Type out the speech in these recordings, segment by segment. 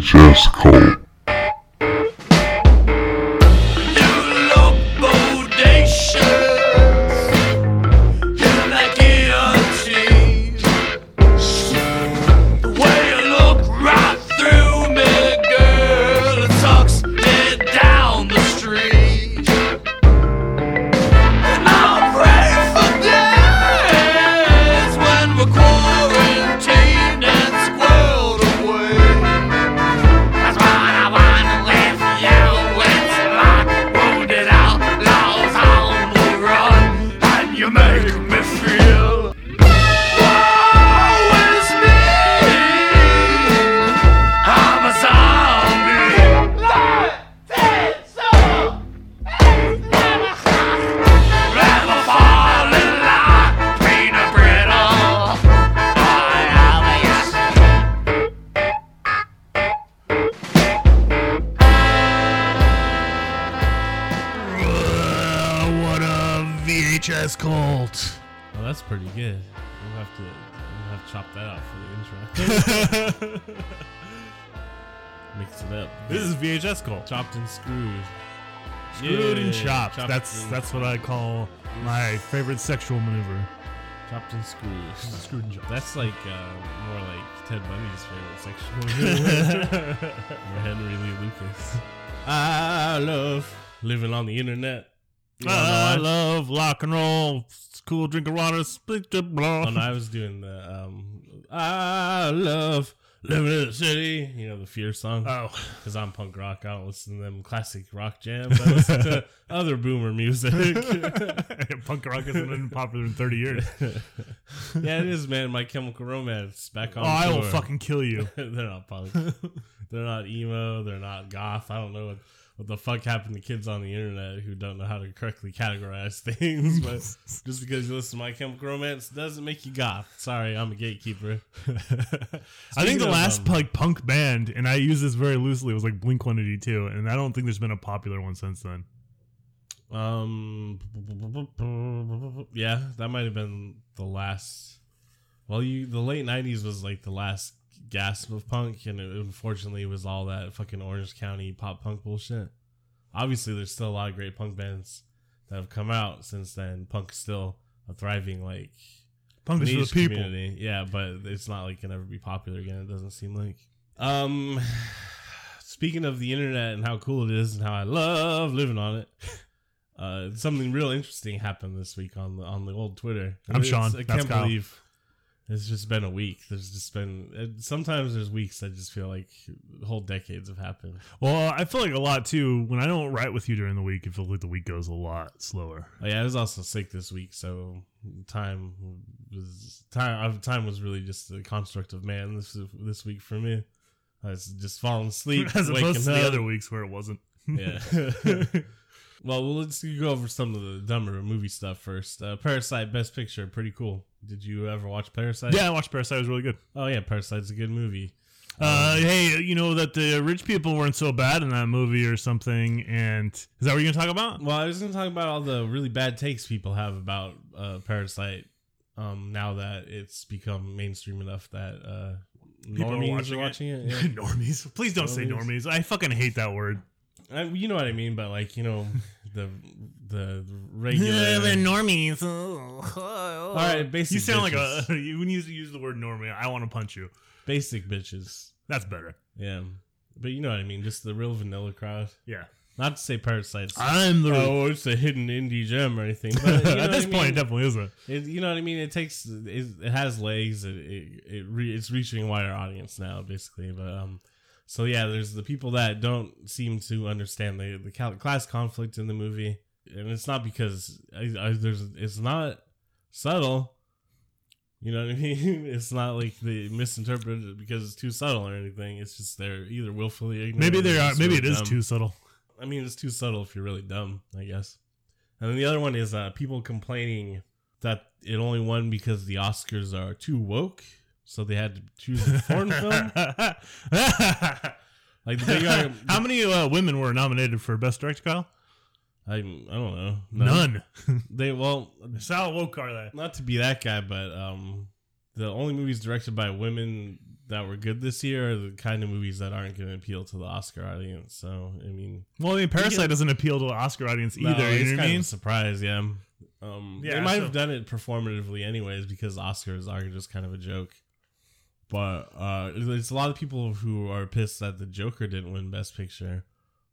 VHS cult. Chopped and screwed. Screwed and chopped. chopped That's and- that's what I call my favorite sexual maneuver. Chopped and screwed. Screwed and chopped. That's like uh, more like Ted Bundy's favorite sexual maneuver. or Henry Lee Lucas. I love living on the internet. You know I love rock and roll. It's cool, drink of water, split the. Oh, no, I was doing the um, I love living in the city. You know the Fear song. Oh, Because I'm punk rock, I don't listen to them classic rock jams. I listen to other boomer music. punk rock hasn't been popular in 30 years. yeah, it is, man. My Chemical Romance back on. Oh, I will tour. fucking kill you. they're not punk. they're not emo. They're not goth. I don't know what, what the fuck happened to kids on the internet who don't know how to correctly categorize things. But just because you listen to My Chemical Romance doesn't make you goth. Sorry, I'm a gatekeeper. I think the of, last um, like punk band, and I use this very loosely, was like Blink 182, and I don't think there's been a popular one since then. Um, yeah, that might have been the last. Well, you the late '90s was like the last gasp of punk, and unfortunately, it unfortunately was all that fucking Orange County pop punk bullshit. Obviously, there's still a lot of great punk bands that have come out since then. Punk's still a thriving like Punk is for the people. community. Yeah, but it's not like can ever be popular again. It doesn't seem like. Um, speaking of the internet and how cool it is and how I love living on it, uh, something real interesting happened this week on the on the old Twitter. I'm It's- Sean. I That's can't Kyle. believe it's just been a week. There's just been sometimes there's weeks I just feel like whole decades have happened. Well, I feel like a lot too. When I don't write with you during the week, it feels like the week goes a lot slower. Oh, yeah, I was also sick this week, so time was time. Time was really just a construct of man this this week for me. I was just falling asleep, As opposed to the up. other weeks where it wasn't. Yeah. well, well, let's go over some of the dumber movie stuff first. Uh, Parasite, Best Picture, pretty cool. Did you ever watch Parasite? yeah, I watched Parasite. It was really good. Oh yeah, Parasite's a good movie. Uh, hey, you know that the rich people weren't so bad in that movie or something. And is that what you're gonna talk about? Well, I was going to talk about all the really bad takes people have about uh, Parasite. Um, now that it's become mainstream enough that uh, People are normies are watching watching it. it. yeah. normies. Please don't say Normies. normies. I fucking hate that word. I, you know what I mean, but like you know the the regular. normies. all right, basic. You sound bitches. like a when you use the word normie. I want to punch you. basic bitches. That's better. Yeah, but you know what I mean. Just the real vanilla crowd. Yeah. Not to say Parasite's. I'm the. Oh, it's a hidden indie gem or anything. But, you know At this I point, it definitely isn't. It, you know what I mean. It takes. It, it has legs. It it, it re, it's reaching a wider audience now, basically. But um, so yeah, there's the people that don't seem to understand the the class conflict in the movie, and it's not because I, I, there's it's not subtle. You know what I mean? It's not like they misinterpret it because it's too subtle or anything. It's just they're either willfully ignorant. Maybe they they're Maybe really it is dumb. too subtle. I mean, it's too subtle if you're really dumb, I guess. And then the other one is uh, people complaining that it only won because the Oscars are too woke, so they had to choose a foreign film. Like the big How many uh, women were nominated for Best Director, Kyle? I, I don't know. None. They well, Sal woke are they? not to be that guy, but um, the only movies directed by women that were good this year are the kind of movies that aren't going to appeal to the Oscar audience. So I mean, Well, I mean, Parasite doesn't appeal to the Oscar audience no, either. it's you know what I kind mean? of a surprise. Yeah, um, Yeah, they might so- have done it performatively anyways because Oscars are just kind of a joke. But uh, there's a lot of people who are pissed that the Joker didn't win Best Picture.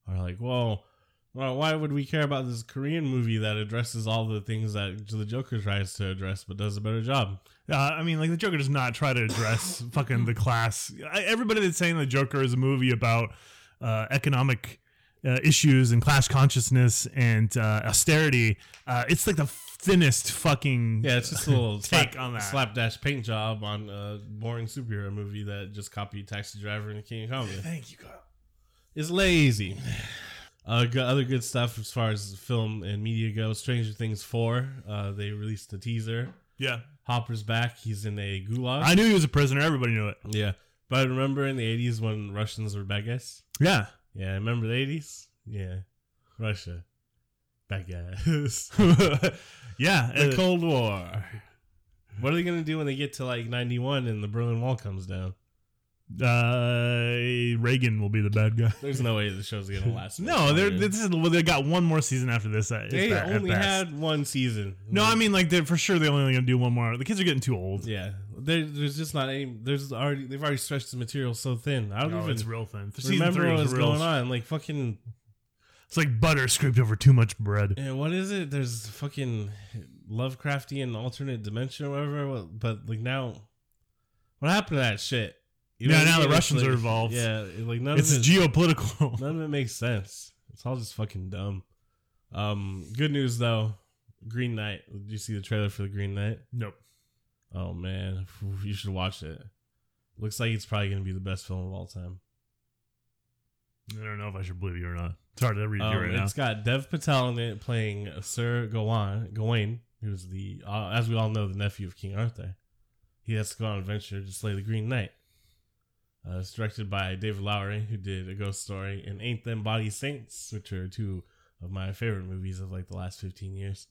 Are like, well, well, why would we care about this Korean movie that addresses all the things that the Joker tries to address but does a better job? Uh, I mean, like the Joker does not try to address fucking the class. I, everybody that's saying the Joker is a movie about uh, economic uh, issues and class consciousness and uh, austerity, uh, it's like the thinnest fucking Yeah, it's just a little Take slap, on that. slapdash paint job on a boring superhero movie that just copied Taxi Driver and King of Comedy. Thank you, Kyle. It's lazy. Uh, other good stuff as far as film and media goes. Stranger Things four. Uh, they released a teaser. Yeah, Hopper's back. He's in a gulag. I knew he was a prisoner. Everybody knew it. yeah, but I remember in the eighties when Russians were bad guys? Yeah, Yeah, remember the eighties? Yeah, Russia, bad guys. yeah. the uh, Cold War. What are they gonna do when they get to like ninety one and the Berlin Wall comes down? uh, Reagan will be the bad guy. There's no way the show's gonna last. No, they're this is well, they got one more season after this. At, they at only had one season. No, I mean like they're for sure they're only gonna do one more. The kids are getting too old. Yeah, there, there's just not any. There's already they've already stretched the material so thin. I don't No, even it's real thin. Season remember what was was real. going on. Like fucking. It's like butter scraped over too much bread. Yeah, what is it? There's fucking Lovecraftian alternate dimension or whatever. But like now, what happened to that shit? You Yeah, now the Russians like- are involved. Yeah, like none It's of it, geopolitical. none of it makes sense. It's all just fucking dumb. Um, good news though, Green Knight. Did you see the trailer for the Green Knight? nope. Oh man, you should watch it. Looks like it's probably gonna be the best film of all time. I don't know if I should believe you or not. It's hard to read Um, right now. it's got Dev Patel in it playing Sir Gawain, Gawain, who's the, uh, as we all know, the nephew of King Arthur. He has to go on an adventure to slay the Green Knight. Uh, it's directed by David Lowery, who did A Ghost Story and Ain't Them Body Saints, which are two of my favorite movies of like the last 15 years.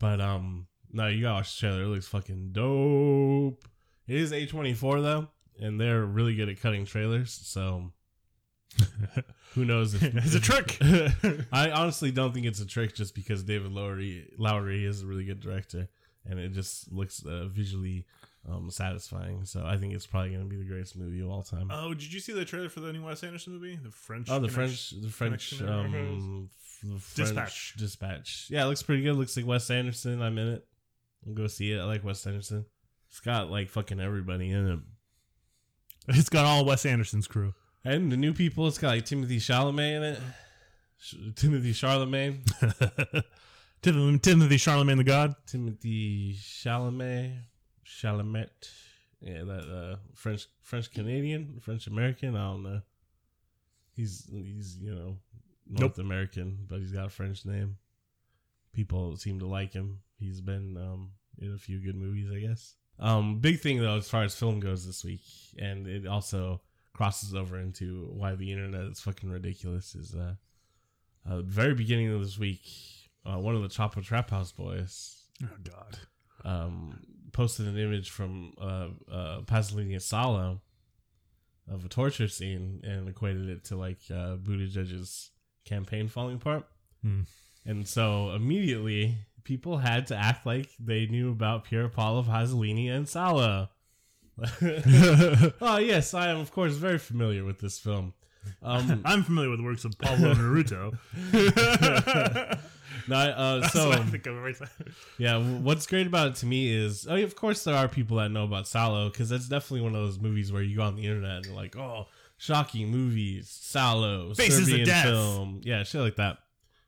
But um, no, you gotta watch the trailer. It looks fucking dope. It is A24 though, and they're really good at cutting trailers. So who knows if it's a trick. I honestly don't think it's a trick just because David Lowery Lowery is a really good director and it just looks uh, visually um, satisfying. So I think it's probably going to be the greatest movie of all time. oh, did you see the trailer for the new Wes Anderson movie? The French. oh, the French, the French, Connection or whatever it um, the French Dispatch. dispatch. Yeah, it looks pretty good. Looks like Wes Anderson. I'm in it. I'll go see it. I like Wes Anderson. It's got like fucking everybody in it. It's got all Wes Anderson's crew. And the new people, it's got like Timothy Chalamet in it. Sh- Timothy Charlemagne. Timothy, Timothy Charlemagne the God. Timothy Chalamet, Chalamet, yeah, that uh, French French Canadian, French American. I don't know. He's he's you know North Nope. American, but he's got a French name. People seem to like him. He's been um, in a few good movies, I guess. Um, big thing though, as far as film goes this week, and it also crosses over into why the internet is fucking ridiculous. Is uh, uh very beginning of this week, uh, one of the Chapo Trap House boys Oh God. um, posted an image from uh, uh, Pasolini Salo of a torture scene and equated it to like uh, Buttigieg's campaign falling apart. Hmm. And so immediately people had to act like they knew about Pier Paolo Pasolini and Salo. Oh yes, I am of course very familiar with this film. Um, I'm familiar with the works of Pablo Naruto. no, uh, That's so what I think of every time. Yeah, what's great about it to me is, oh, of course, there are people that know about Salo because that's definitely one of those movies where you go on the internet and you're like, oh, shocking movies, Salo, Faces of Serbian Death. film, yeah, shit like that.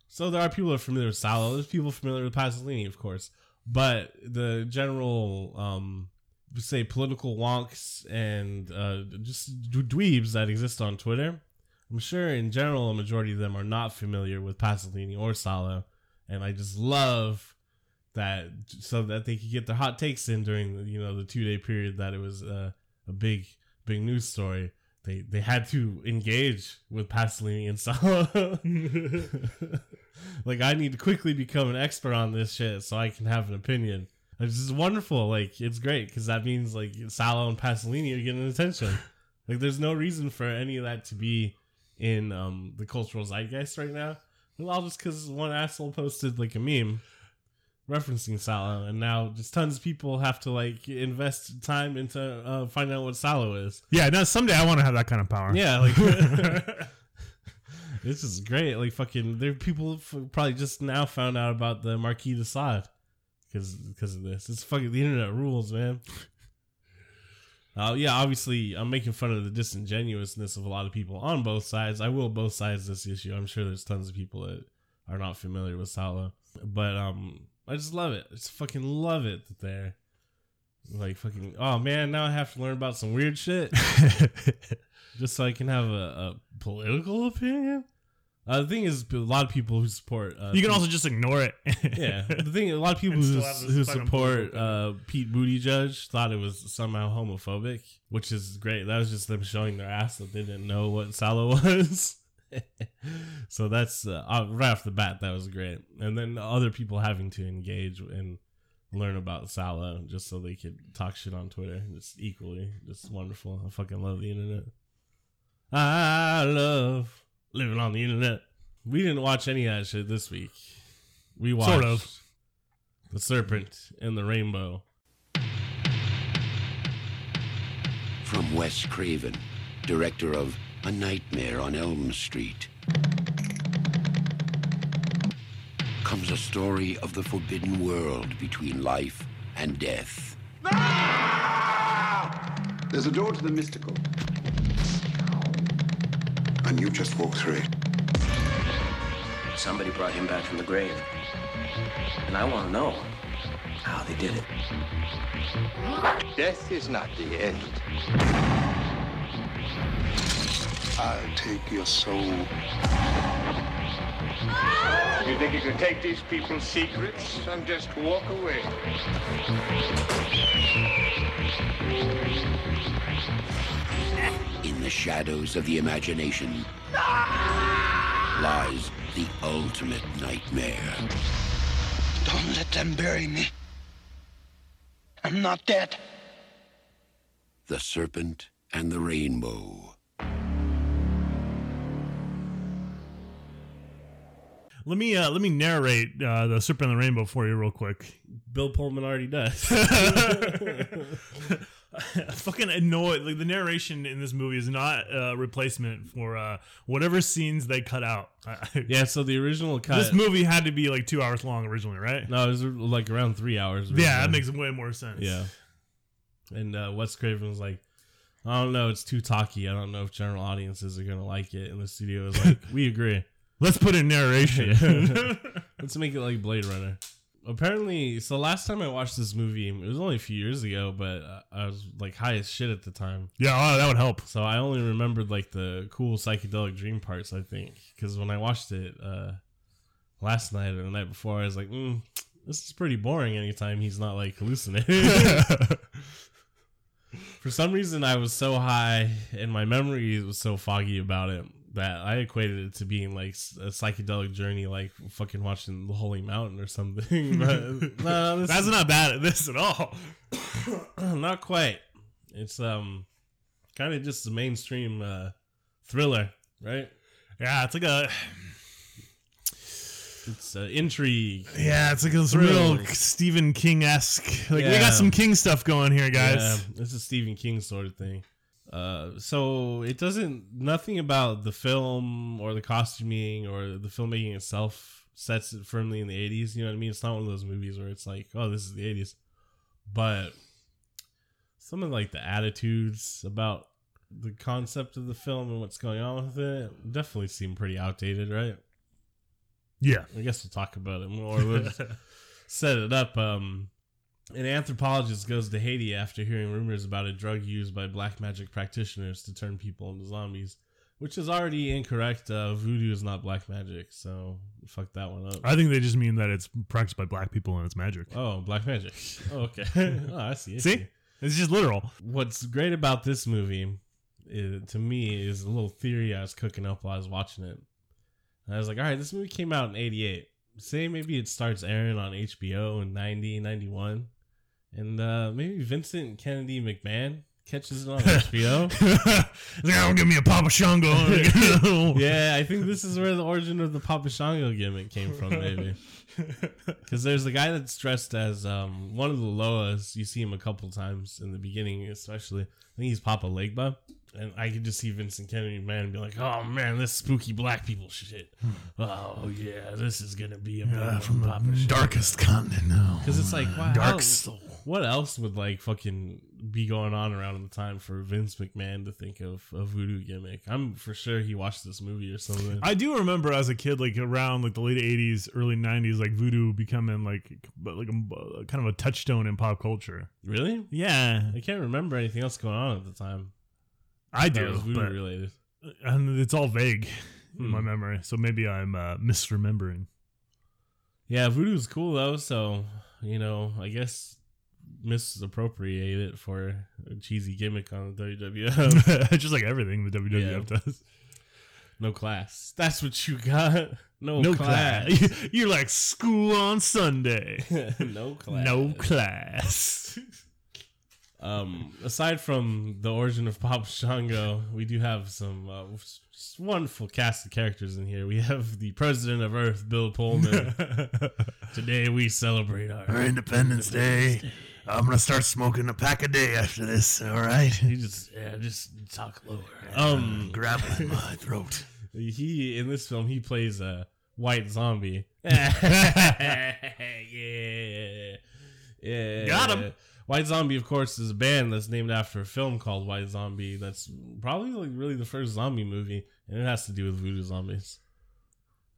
So there are people that are familiar with Salo. There's people familiar with Pasolini, of course, but the general, um, say, political wonks and uh, just dweebs that exist on Twitter. I'm sure in general a majority of them are not familiar with Pasolini or Salo, and I just love that so that they could get their hot takes in during the, you know the two day period that it was uh, a big big news story. They they had to engage with Pasolini and Salo. like I need to quickly become an expert on this shit so I can have an opinion. It's is wonderful. Like it's great because that means like Salo and Pasolini are getting attention. Like, there's no reason for any of that to be in um, the cultural zeitgeist right now. Well, all just because one asshole posted like a meme referencing Salo, and now just tons of people have to like invest time into uh, finding out what Salo is. Yeah, now someday I want to have that kind of power. Yeah, like this is great. Like fucking, there people f- probably just now found out about the Marquis de Sade because because of this. It's fucking the internet rules, man. Uh, yeah, obviously, I'm making fun of the disingenuousness of a lot of people on both sides. I will both sides this issue. I'm sure there's tons of people that are not familiar with Salo, but um, I just love it. I just fucking love it that they're like fucking. Oh man, now I have to learn about some weird shit just so I can have a, a political opinion. Uh, the thing is, a lot of people who support uh, you can Pete- also just ignore it. yeah. The thing, a lot of people who, still have this who support uh, Pete Buttigieg thought it was somehow homophobic, which is great. That was just them showing their ass that they didn't know what Salo was. so that's uh, uh, right off the bat, that was great. And then other people having to engage and learn about Salo just so they could talk shit on Twitter, just equally, just wonderful. I fucking love the internet. I love living on the internet. We didn't watch any of that shit this week. We watched Sort of. The Serpent and the Rainbow. From Wes Craven, director of A Nightmare on Elm Street, comes a story of the forbidden world between life and death. There's a door to the mystical. And you just walk through it. Somebody brought him back from the grave. And I want to know how they did it. Death is not the end. I'll take your soul. You think you can take these people's secrets and just walk away? In the shadows of the imagination lies the ultimate nightmare. Don't let them bury me. I'm not dead. The Serpent and the Rainbow. let me uh, let me narrate uh, the Serpent and the Rainbow for you real quick. Bill Pullman already does. fucking annoyed. Like the narration in this movie is not a replacement for uh, whatever scenes they cut out. Yeah, so the original cut. this movie had to be like two hours long originally, right? No, it was like around three hours. Yeah, that makes way more sense. Yeah. And uh, Wes Craven was like, I don't know, it's too talky. I don't know if general audiences are gonna like it. And the studio was like, we agree. Let's put in narration. Let's make it like Blade Runner. Apparently, so last time I watched this movie, it was only a few years ago, but uh, I was like high as shit at the time. yeah, oh, that would help. So I only remembered like the cool psychedelic dream parts, I think. Because when I watched it uh, last night or the night before, I was like, mm, this is pretty boring anytime he's not like hallucinating. For some reason, I was so high and my memory was so foggy about it that I equated it to being like a psychedelic journey, like fucking watching the Holy Mountain or something. But no, That's is- not bad at this at all. not quite. It's um kind of just a mainstream uh, thriller, right? Yeah, it's like a It's uh, intrigue. yeah, it's like a real Stephen King esque. Like we got some King stuff going here, guys. Yeah, it's a Stephen King sort of thing. Uh, so it doesn't nothing about the film or the costuming or the filmmaking itself sets it firmly in the 80s. You know what I mean? It's not one of those movies where it's like, oh, this is the 80s. But some of like the attitudes about the concept of the film and what's going on with it definitely seem pretty outdated, right? Yeah. I guess we'll talk about it more. We'll set it up. Um, an anthropologist goes to Haiti after hearing rumors about a drug used by black magic practitioners to turn people into zombies, which is already incorrect. Uh, voodoo is not black magic, so fuck that one up. I think they just mean that it's practiced by black people and it's magic. Oh, black magic. Oh, okay. oh, I see. I See? It's just literal. What's great about this movie, is, to me, is a little theory I was cooking up while I was watching it. And I was like, all right, this movie came out in 88. Say maybe it starts airing on HBO in 90, 91. And uh, maybe Vincent Kennedy McMahon catches it on HBO. Like, "Oh, give me a Papa Shango. yeah, I think this is where the origin of the Papa Shango gimmick came from, maybe. Because there's a guy that's dressed as um, one of the Loas. You see him a couple times in the beginning, especially. I think he's Papa Legba. And I could just see Vincent Kennedy man be like, "Oh man, this spooky black people shit. Oh yeah, this is gonna be a one, from the Papa Shango." darkest continent now. Because it's like, wow, dark soul. What else would like fucking be going on around the time for Vince McMahon to think of a voodoo gimmick? I'm for sure he watched this movie or something. I do remember as a kid, like around like the late '80s, early '90s, like voodoo becoming like but like a, kind of a touchstone in pop culture. really? Yeah, I can't remember anything else going on at the time. I that do, voodoo related. and it's all vague in Hmm. my memory. So maybe I'm uh, misremembering. Yeah, voodoo's cool though. So you know, I guess misappropriate it for a cheesy gimmick on the WWF. Just like everything the WWF Yeah. does. no class. That's what you got. No, No class. class. You're like school on Sunday. no class. No class. Um, aside from the origin of Pop Shango, we do have some uh, wonderful cast of characters in here. We have the president of Earth, Bill Pullman. Today we celebrate our. Our Independence Day. I'm gonna start smoking a pack a day after this. All right. He just yeah, just talk lower. Um, grab my throat. he in this film he plays a white zombie. yeah, yeah. Got him. White Zombie, of course, is a band that's named after a film called White Zombie. That's probably like really the first zombie movie, and it has to do with voodoo zombies.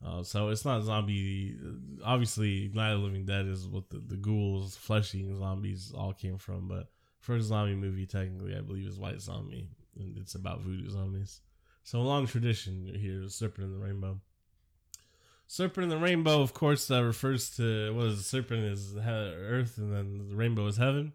Uh, so it's not zombie. Obviously, Night of the Living Dead is what the, the ghouls, flesh eating zombies all came from. But first zombie movie, technically, I believe, is White Zombie, and it's about voodoo zombies. So a long tradition here is Serpent in the Rainbow. Serpent in the Rainbow, of course, that refers to what is serpent is earth, and then the rainbow is heaven.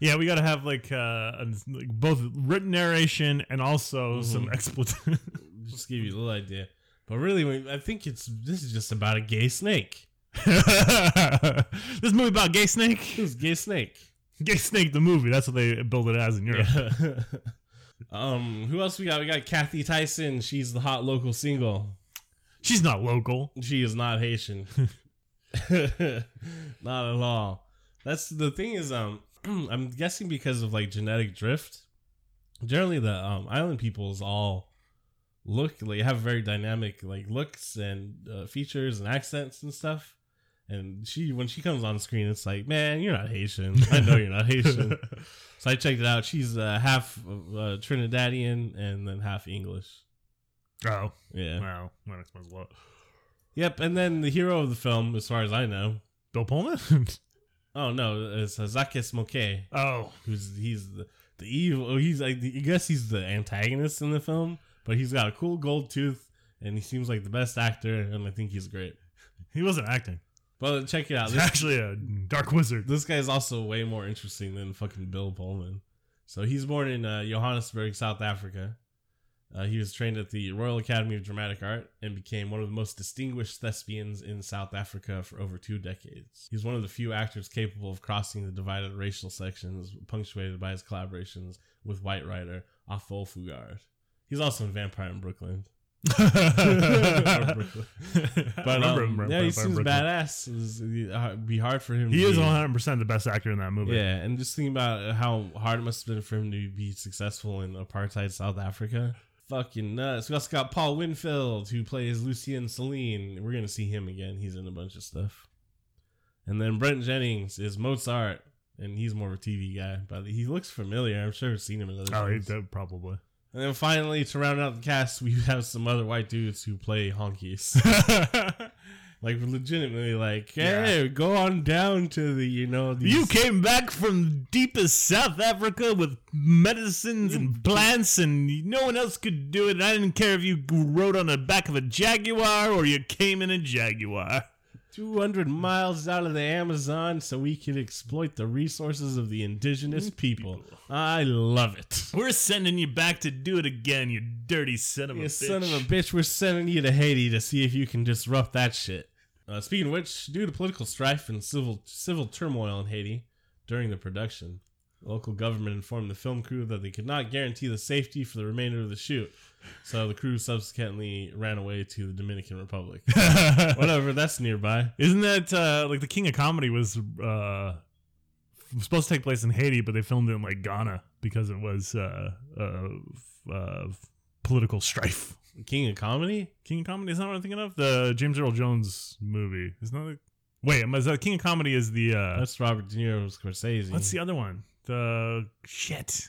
Yeah, we got to have like, uh, like both written narration and also some Mhm. expletive. Just give you a little idea, but really, I think it's this is just about a gay snake. this movie about gay snake. Who's gay snake? Gay snake, the movie. That's what they build it as in Europe. Yeah. um, who else we got? We got Cathy Tyson. She's the hot local single. She's not local. She is not Haitian. not at all. That's the thing is um I'm guessing because of like genetic drift. Generally the um island peoples all look like have very dynamic like looks and uh, features and accents and stuff. And she when she comes on screen it's like, "Man, you're not Haitian. I know you're not Haitian." so I checked it out. She's uh, half uh, Trinidadian and then half English. Oh, Yeah. wow. That explains a lot. Yep, and then the hero of the film as far as I know, Bill Pullman? Oh no, it's uh, Zakes Mokae, oh. who's he's the, the evil. oh, He's like I guess he's the antagonist in the film, but he's got a cool gold tooth, and he seems like the best actor, and I think he's great. He wasn't acting. But check it out. He's This, actually a dark wizard. this guy's also way more interesting than fucking Bill Pullman. So he's born in uh, Johannesburg, South Africa. Uh, he was trained at the Royal Academy of Dramatic Art and became one of the most distinguished thespians in South Africa for over two decades. He's one of the few actors capable of crossing the divided racial sections, punctuated by his collaborations with white writer Athol Fugard. He's also in Vampire in Brooklyn. Brooklyn. But um, him yeah, he seems Brooklyn. badass. It'd be hard for him. He to is 100% the best actor in that movie. yeah, and just thinking about how hard it must have been for him to be successful in apartheid South Africa. Fucking nuts. We also got Paul Winfield, who plays Lucien Celine. We're going to see him again. He's in a bunch of stuff. And then Brent Jennings is Mozart, and he's more of a TV guy, but he looks familiar. I'm sure I've seen him in other Oh, he shows. did, probably. And then finally, to round out the cast, we have some other white dudes who play honkies. like, legitimately, like, hey, go on down to the, you know, these you came back from deepest South Africa with medicines and mm. plants, and no one else could do it. And I didn't care if you rode on the back of a Jaguar or you came in a Jaguar. 200 miles out of the Amazon so we can exploit the resources of the indigenous people. I love it. We're sending you back to do it again, you dirty son of a You bitch. son of a bitch, we're sending you to Haiti to see if you can disrupt that shit. Uh, speaking of which, due to political strife and civil civil turmoil in Haiti during the production, The local government informed the film crew that they could not guarantee the safety for the remainder of the shoot. So the crew subsequently ran away to the Dominican Republic. Whatever, that's nearby. Isn't that uh, like the King of Comedy was uh, supposed to take place in Haiti, but they filmed it in like Ghana because it was uh, uh, uh, political strife. King of Comedy? King of Comedy is not what I'm thinking of. The James Earl Jones movie. Is not. Wait, is that King of Comedy? Is the uh, That's Robert De Niro's Scorsese. what's the other one? The shit.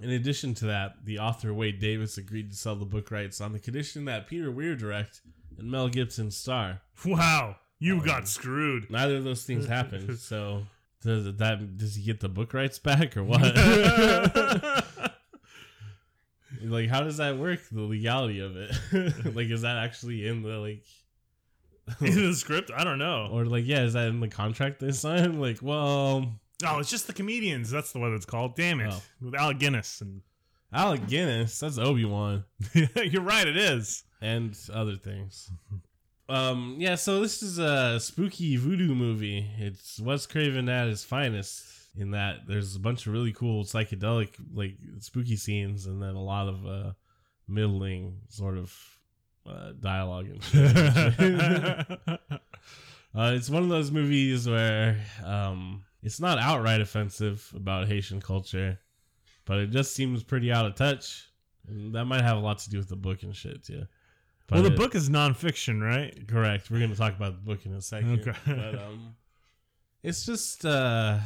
In addition to that, the author Wade Davis agreed to sell the book rights on the condition that Peter Weir direct and Mel Gibson star. Wow, you um, got screwed. Neither of those things happened. So does that does he get the book rights back or what? like how does that work? The legality of it. like is that actually in the like in the script? I don't know. or like yeah, is that in the contract they signed? Like, well, Oh, it's just the comedians. That's the one it's called. Damn it, Oh. with Alec Guinness and Alec Guinness, that's Obi Wan. you're right. It is. and other things. Um, yeah, so this is a spooky voodoo movie. It's Wes Craven at his finest. In that there's a bunch of really cool psychedelic, like spooky scenes, and then a lot of uh, middling sort of uh, dialogue and shit. uh, it's one of those movies where um, it's not outright offensive about Haitian culture, but it just seems pretty out of touch. And that might have a lot to do with the book and shit too. well, the it- book is nonfiction, right? correct. We're gonna talk about the book in a second. Okay. But um, it's just uh,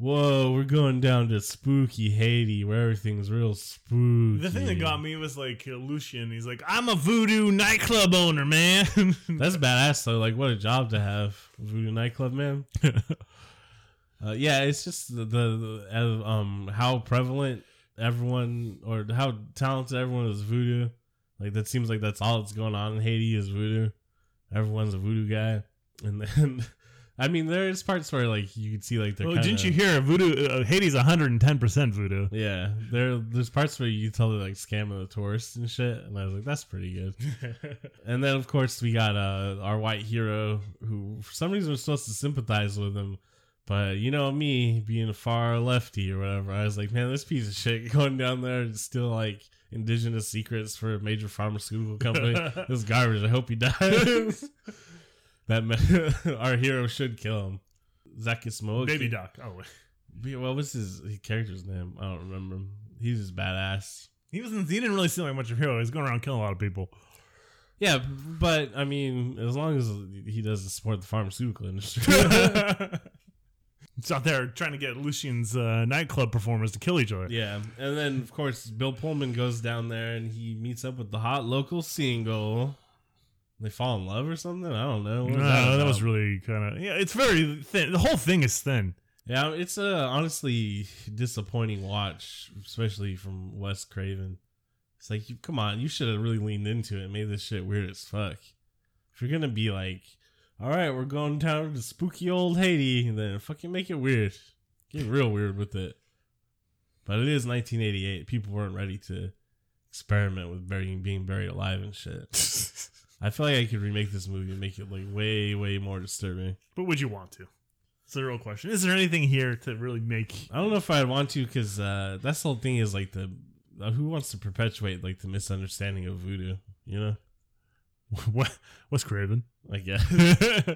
whoa, we're going down to spooky Haiti where everything's real spooky. The thing that got me was like Lucien. He's like, I'm a voodoo nightclub owner, man. That's badass though. Like, what a job to have, voodoo nightclub man. Uh, yeah, it's just the, the, the uh, um how prevalent everyone or how talented everyone is voodoo. Like that seems like that's all that's going on in Haiti is voodoo. Everyone's a voodoo guy, and then I mean there's parts where like you could see like they're. well, kinda, didn't you hear voodoo? Uh, Haiti's 110 percent voodoo. Yeah, there there's parts where you tell they're like scamming the tourists and shit, and I was like, that's pretty good. and then of course we got uh our white hero who for some reason was supposed to sympathize with him. But you know me being a far lefty or whatever, I was like, man, this piece of shit going down there and still like indigenous secrets for a major pharmaceutical company. this is garbage. I hope he dies. That man, our hero should kill him. Zakes Mokae. Baby Doc. Oh, What was his, his character's name? I don't remember. him. He's just badass. he wasn't. He didn't really seem like much of a hero. He's going around killing a lot of people. Yeah, but I mean, as long as he doesn't support the pharmaceutical industry. It's out there trying to get Lucien's uh, nightclub performers to kill each other. yeah, and then of course Bill Pullman goes down there and he meets up with the hot local single. They fall in love or something. I don't know. No, was that, was really kind of yeah. It's very thin. The whole thing is thin. yeah. It's a honestly disappointing watch, especially from Wes Craven. It's like, you, come on, you should have really leaned into it and made this shit weird as fuck. If you're gonna be like, all right, we're going down to spooky old Haiti, then fucking make it weird. Get real weird with it. But it is 1988. People weren't ready to experiment with burying, being buried alive and shit. I feel like I could remake this movie and make it like way, way more disturbing. But would you want to? It's the real question. Is there anything here to really make? I don't know if I'd want to because uh, that's the whole thing is like the uh, who wants to perpetuate like the misunderstanding of voodoo, you know? What? Wes Craven? I guess.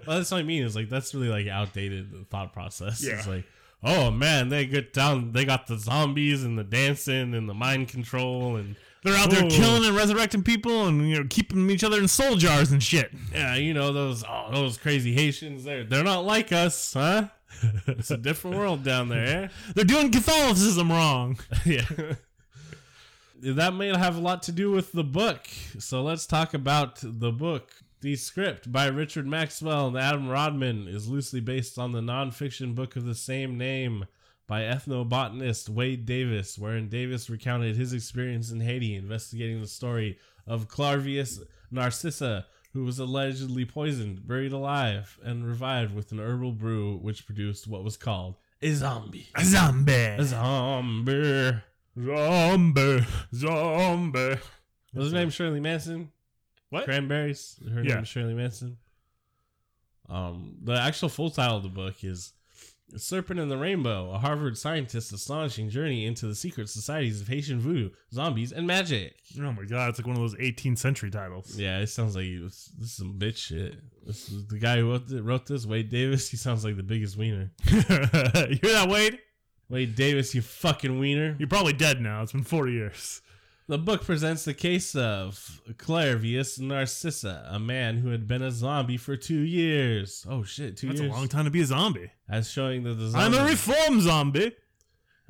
well, that's what I mean. Is like that's really like outdated thought process. Yeah. It's like, oh man, they get down. They got the zombies and the dancing and the mind control and They're out there Oh. killing and resurrecting people and you know keeping each other in soul jars and shit. yeah, you know those oh, those crazy Haitians. They're they're not like us, huh? It's a different world down there. Eh? They're doing Catholicism wrong. yeah. That may have a lot to do with the book. So let's talk about the book. The script by Richard Maxwell and Adam Rodman is loosely based on the nonfiction book of the same name by ethnobotanist Wade Davis, wherein Davis recounted his experience in Haiti investigating the story of Clairvius Narcissa, who was allegedly poisoned, buried alive, and revived with an herbal brew which produced what was called a zombie. A zombie. A zombie. Zombie. Zombie. Was her name Shirley Manson? What? Cranberries. Her Yeah. name is Shirley Manson. Um, the actual full title of the book is Serpent and the Rainbow, a Harvard scientist's astonishing journey into the secret societies of Haitian voodoo, zombies, and magic. Oh my god, it's like one of those 18th century titles. Yeah, it sounds like this, this is some bitch shit. This is the guy who wrote, th- wrote this, Wade Davis. He sounds like the biggest wiener. you hear that, Wade? Wade Davis, you fucking wiener. You're probably dead now. It's been 40 years. The book presents the case of Clairvius Narcissa, a man who had been a zombie for two years. Oh shit, two That's years. a long time to be a zombie. As showing that the I'm a reform zombie.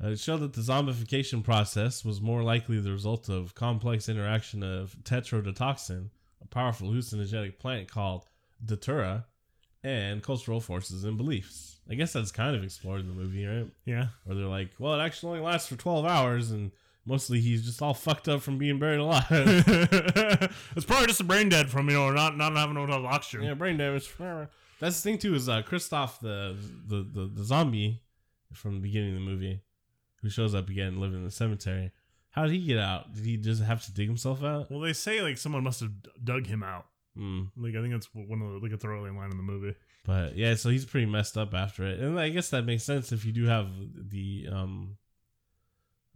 uh, it showed that the zombification process was more likely the result of complex interaction of tetrodotoxin, a powerful hallucinogenic plant called datura, and cultural forces and beliefs. I guess that's kind of explored in the movie, right? Yeah. Where they're like, well, it actually only lasts for 12 hours, and mostly he's just all fucked up from being buried alive. it's probably just a brain dead from, you know, not not having enough oxygen. yeah, brain damage. That's the thing, too, is uh, Christoph, the, the, the, the zombie from the beginning of the movie, who shows up again living in the cemetery. How did he get out? Did he just have to dig himself out? Well, they say like someone must have dug him out. Mm. Like I think that's one of the like a throwaway line in the movie. But yeah, so he's pretty messed up after it, and I guess that makes sense if you do have the um,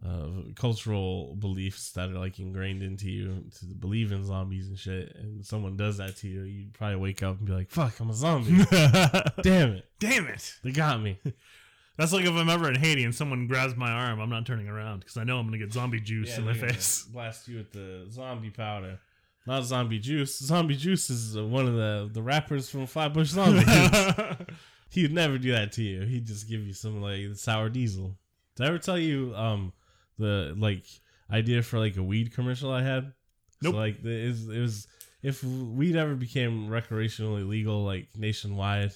uh, cultural beliefs that are like ingrained into you to believe in zombies and shit, and someone does that to you, you'd probably wake up and be like, "Fuck, I'm a zombie! Damn it, Damn it! they got me!" That's like if I'm ever in Haiti and someone grabs my arm, I'm not turning around because I know I'm gonna get zombie juice in my they're gonna face. Blast you with the zombie powder. Not zombie juice. Zombie juice is uh, one of the the rappers from Flatbush Zombies. he would never do that to you. He'd just give you some like sour diesel. Did I ever tell you um the like idea for like a weed commercial I had? Nope. So, like the, it, was, it was if weed ever became recreationally legal like nationwide,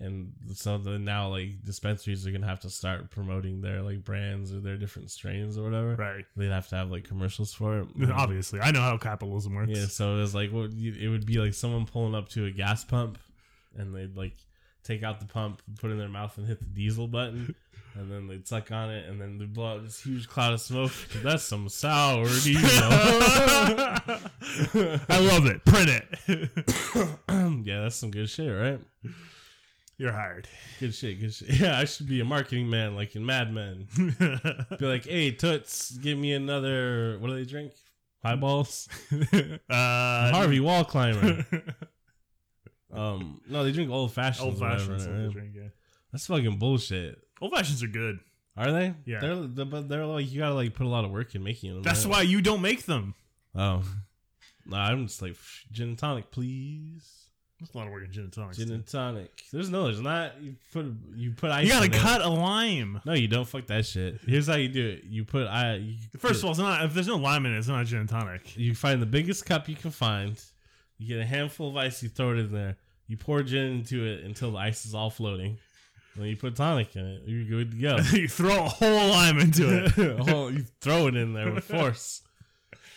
and so then now like dispensaries are gonna have to start promoting their like brands or their different strains or whatever. right. They'd have to have like commercials for it. Obviously, I know how capitalism works. Yeah, so it was like you- it would be like someone pulling up to a gas pump, and they'd like take out the pump, put it in their mouth, and hit the diesel button, and then they'd suck on it, and then they'd blow out this huge cloud of smoke. That's some sour diesel. I love it. Print it. yeah, that's some good shit, right? You're hired. Good shit, good shit. Yeah, I should be a marketing man like in Mad Men. Be like, hey, Toots, give me another. What do they drink? Highballs. uh, Harvey Wall Climber. Um, no, they drink old fashions. Old fashions. Right? That's fucking bullshit. Old fashions are good. Are they? Yeah. They're, they're but they're like you gotta like put a lot of work in making them. That's right? why you don't make them. Oh, nah, I'm just like "Pff, gin and tonic, please. That's a lot of work in gin and tonics. Gin and tonic. There's no, there's not. You put you put ice. You gotta in it. cut a lime. No, you don't. Fuck that shit. Here's how you do it. You put I. You, First of all, it's not if there's no lime in it, it's not a gin and tonic. you find the biggest cup you can find. You get a handful of ice. You throw it in there. You pour gin into it until the ice is all floating. And then you put tonic in it. You're good to go. you throw a whole lime into it. oh, you throw it in there with force.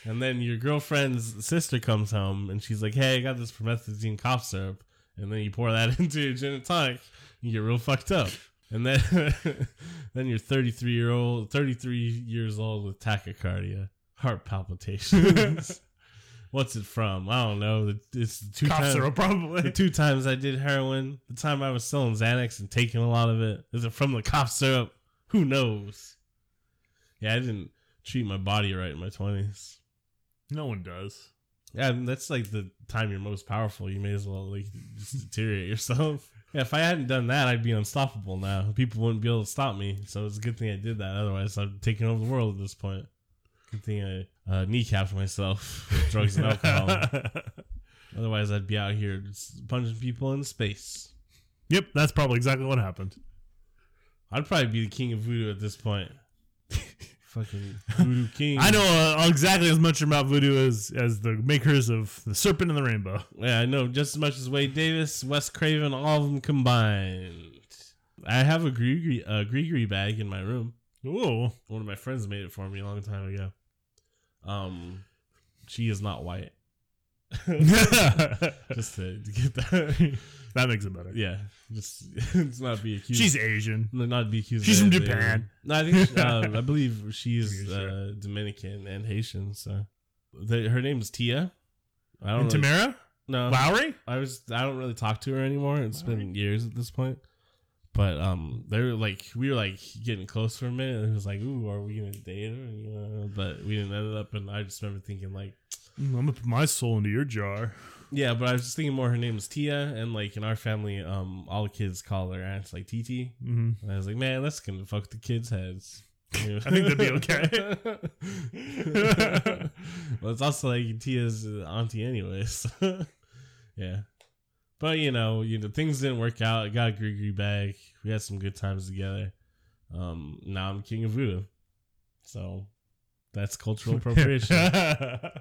And then your girlfriend's sister comes home and she's like, "Hey, I got this promethazine cough syrup." And then you pour that into your gin and tonic. You get real fucked up. And then, then you're 33 year old, 33 years old with tachycardia, heart palpitations. What's it from? I don't know. It's the two Cough times, syrup, probably. the two times I did heroin, the time I was selling Xanax and taking a lot of it. Is it from the cough syrup? Who knows? Yeah, I didn't treat my body right in my twenties. No one does. Yeah, that's like the time you're most powerful. You may as well like just deteriorate yourself. Yeah, if I hadn't done that, I'd be unstoppable now. People wouldn't be able to stop me. So it's a good thing I did that. Otherwise, I'd taken over the world at this point. Good thing I uh, kneecapped myself with drugs and alcohol. Otherwise, I'd be out here just punching people in space. yep, that's probably exactly what happened. I'd probably be the king of voodoo at this point. Fucking voodoo king. I know uh, exactly as much about voodoo as as the makers of the Serpent and the Rainbow. Yeah, I know just as much as Wade Davis, Wes Craven, all of them combined. I have a a Grigri bag in my room. Ooh, One of my friends made it for me a long time ago. Um, she is not white. just to, to get that. That makes it better. yeah, just it's not be accused. She's Asian. No, not be accused. She's of from. Japan. No, I think she- uh, I believe she's uh, Dominican and Haitian. So the, her name is Tia. I don't And really, Tamara no Lowry. I was I don't really talk to her anymore. It's been years at this point. But um, they were like we were like getting close for a minute. And it was like, "Ooh, are we gonna date her?" You know, but we didn't end up. And I just remember thinking like, Mm, I'm gonna put my soul into your jar. yeah. But I was just thinking more. Her name was Tia, and like in our family, um, all the kids call their aunts like TT. hmm And I was like, man, that's gonna fuck the kids' heads. You know? I think that'd be okay. well, it's also like Tia's auntie, anyways. yeah, but you know, you know, things didn't work out. I got Grigri back. We had some good times together. Um, now I'm king of voodoo, so that's cultural appropriation.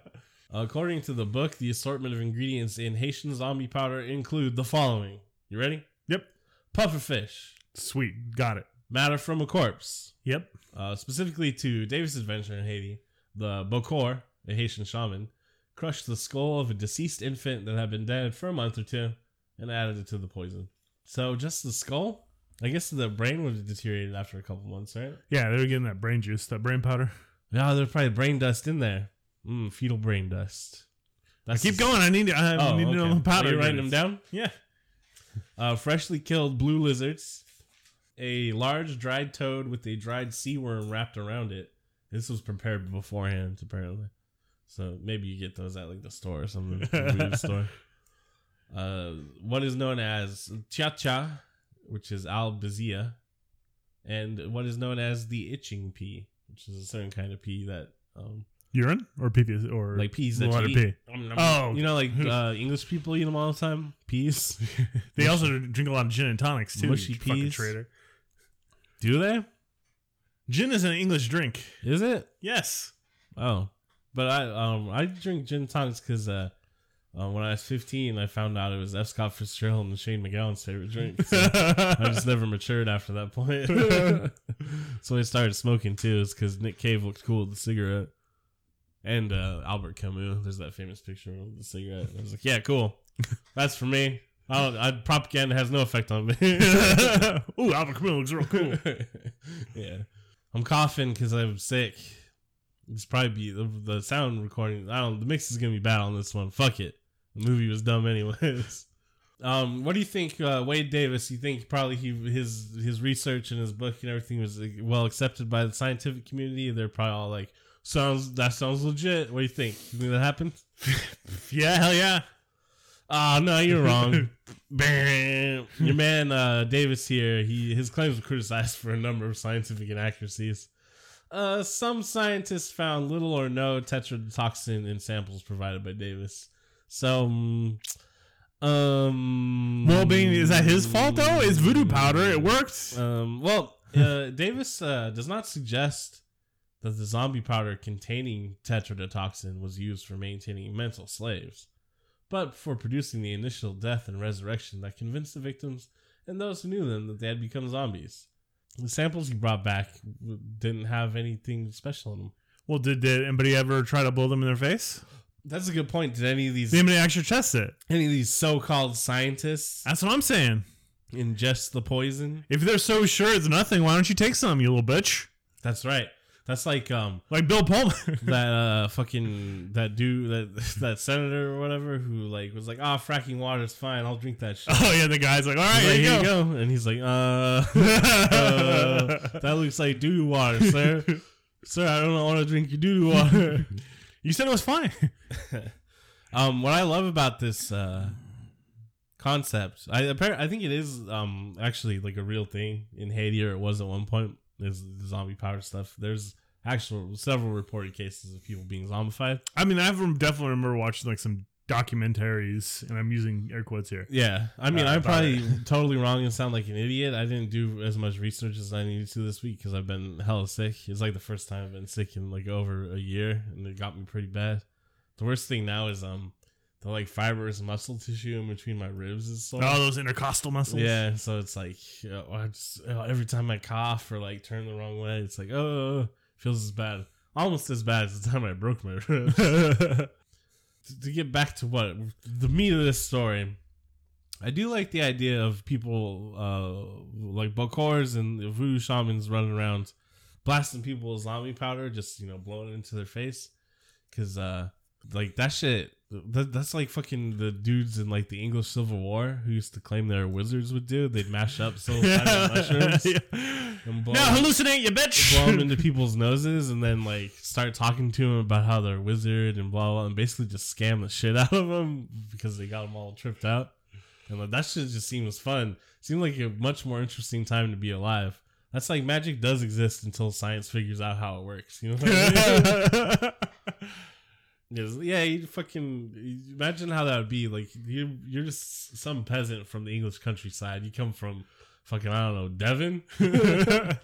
According to the book, the assortment of ingredients in Haitian zombie powder include the following. You ready? Yep. Pufferfish, Sweet. Got it. matter from a corpse, Yep. uh, specifically to Davis' adventure in Haiti, the Bokor, a Haitian shaman, crushed the skull of a deceased infant that had been dead for a month or two and added it to the poison. So just the skull? I guess the brain would have deteriorated after a couple months, right? Yeah, they were getting that brain juice, that brain powder. Yeah, there's probably brain dust in there. Mm, fetal brain dust. That's Keep going. I need to. I Oh, need to know okay. the powder. Are you writing them down? Yeah. Uh, freshly killed blue lizards, a large dried toad with a dried sea worm wrapped around it. This was prepared beforehand, apparently. So maybe you get those at like the store or something, store. Uh, what is known as cha cha, which is albizia, and what is known as the itching pea, which is a certain kind of pea that um, Urine or pee or like peas that you pee. eat. Um, Oh. you know, like uh, English people eat them all the time. Peas. They also drink a lot of gin and tonics too. Mushy you fucking peas. traitor. Do they? Gin is an English drink. Is it? Yes. Oh, but I um I drink gin and tonics because uh, uh, when I was fifteen, I found out it was F. Scott Fitzgerald and Shane MacGowan's favorite drink. So I just never matured after that point. so I started smoking too. It's because Nick Cave looked cool with the cigarette, and uh, Albert Camus. There's that famous picture of the cigarette. I was like, yeah, cool. That's for me. I don't, I, propaganda has no effect on me. Ooh, Albert Camus looks real cool. yeah. I'm coughing because I'm sick. It's probably be the, the sound recording. I don't. The mix is gonna be bad on this one. Fuck it. The movie was dumb anyways. Um, what do you think, uh, Wade Davis? You think probably he his his research and his book and everything was like, well accepted by the scientific community? They're probably all like, "Sounds that sounds legit." What do you think? You think that happened? yeah, hell yeah. Oh no, you're wrong. Your man uh, Davis here, he his claims were criticized for a number of scientific inaccuracies. Uh, some scientists found little or no tetrodotoxin in samples provided by Davis. So, mm, um, Well, being is that his fault though? It's voodoo powder. It worked. um, well, uh, Davis uh, does not suggest that the zombie powder containing tetrodotoxin was used for maintaining mental slaves, but for producing the initial death and resurrection that convinced the victims and those who knew them that they had become zombies. The samples he brought back didn't have anything special in them. Well, did, did anybody ever try to blow them in their face? That's a good point. Did any of these Did anybody actually test it? any of these so-called scientists That's what I'm saying. ingest the poison? If they're so sure it's nothing, why don't you take some, you little bitch? That's right. That's like um Like Bill Pullman. that uh fucking that dude that that senator or whatever who like was like ah fracking water is fine I'll drink that shit. oh yeah, the guy's like, all right, He's like, here here you go. and he's like uh, uh that looks like doo doo water sir sir I don't want to drink your doo doo water. You said it was fine. um what I love about this uh concept I I think it is um actually like a real thing in Haiti or it was at one point is the zombie power stuff. There's actual several reported cases of people being zombified. I mean, I definitely remember watching like some documentaries, and I'm using air quotes here. Yeah, I mean, Uh, I'm probably totally wrong and sound like an idiot. I didn't do as much research as I needed to this week because I've been hella sick. It's like the first time I've been sick in like over a year, and it got me pretty bad. The worst thing now is um the like fibrous muscle tissue in between my ribs is sore. Oh, those intercostal muscles. yeah, so it's like you know, I just, you know, every time I cough or like turn the wrong way, it's like oh, feels as bad, almost as bad as the time I broke my ribs to, get back to what the meat of this story, I do like the idea of people uh, like Bokors and the voodoo shamans running around blasting people with zombie powder, just you know blowing it into their face, because uh, like that shit That, that's like fucking the dudes in like the English Civil War who used to claim they're wizards would do. They'd mash up psilocybin mushrooms and blow, Now hallucinate, you bitch. blow them into people's noses and then like start talking to them about how they're a wizard and blah blah, and basically just scam the shit out of them because they got them all tripped out. And like, that shit just seems fun. Seemed like a much more interesting time to be alive. That's like magic does exist until science figures out how it works. You know what I mean? Yeah, you fucking imagine how that would be. Like you, you're just some peasant from the English countryside. You come from fucking I don't know Devon.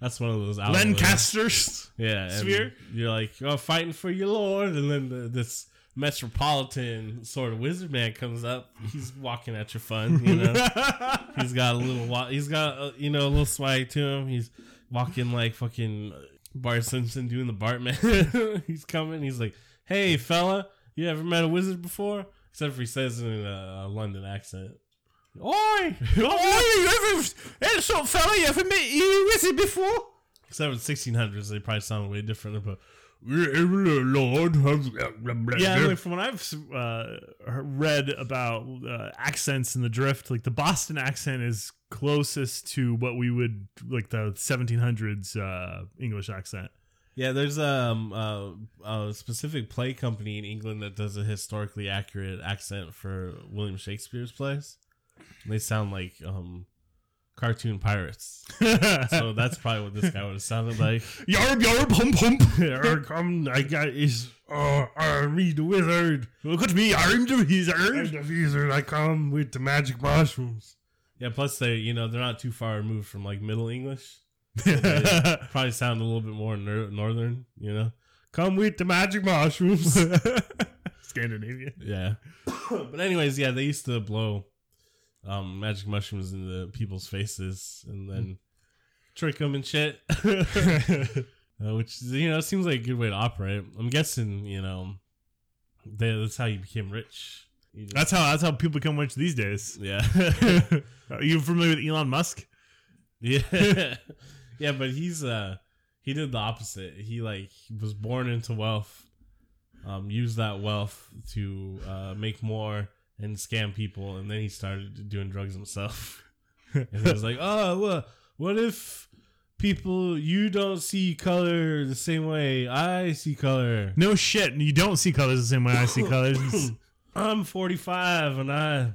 That's one of those outlets. Lancasters. Yeah, Sphere? You're like, oh, fighting for your lord, and then the, this metropolitan sort of wizard man comes up. He's walking at your fun, you know. he's got a little, he's got uh, you know a little swag to him. He's walking like fucking Bart Simpson doing the Bartman. he's coming. He's like, hey fella, you ever met a wizard before? Except for he says it in a, a London accent. Oi! Oh, you ever, hey, so fella, you ever met you with it before? Except in 1600s, they probably sound way different. But Lord, Yeah, like from what I've uh, read about uh, accents in the drift, like the Boston accent is closest to what we would like the 1700s uh, English accent. Yeah, there's um uh, a specific play company in England that does a historically accurate accent for William Shakespeare's plays. They sound like um cartoon pirates. so that's probably what this guy would have sounded like. Yarb yarb hump hump. Here come I got is oh I'm the wizard. Look at me, I'm the wizard. I'm the wizard. I come with the magic mushrooms. Yeah, plus they you know they're not too far removed from like Middle English. Probably sound a little bit more nor- northern. You know, come with the magic mushrooms. Scandinavia. Yeah. but anyways, yeah, they used to blow um magic mushrooms into people's faces and then trick them and shit. Uh, which you know seems like a good way to operate. I'm guessing you know they, that's how you became rich. You just- That's how that's how people become rich these days. yeah, Are you familiar with Elon Musk? yeah, yeah. But he's uh he did the opposite. He like was born into wealth, um, used that wealth to uh, make more and scam people, and then he started doing drugs himself. and he was like, "Oh, what? What if people you don't see color the same way I see color? No shit. You don't see colors the same way I see colors. I'm 45 and I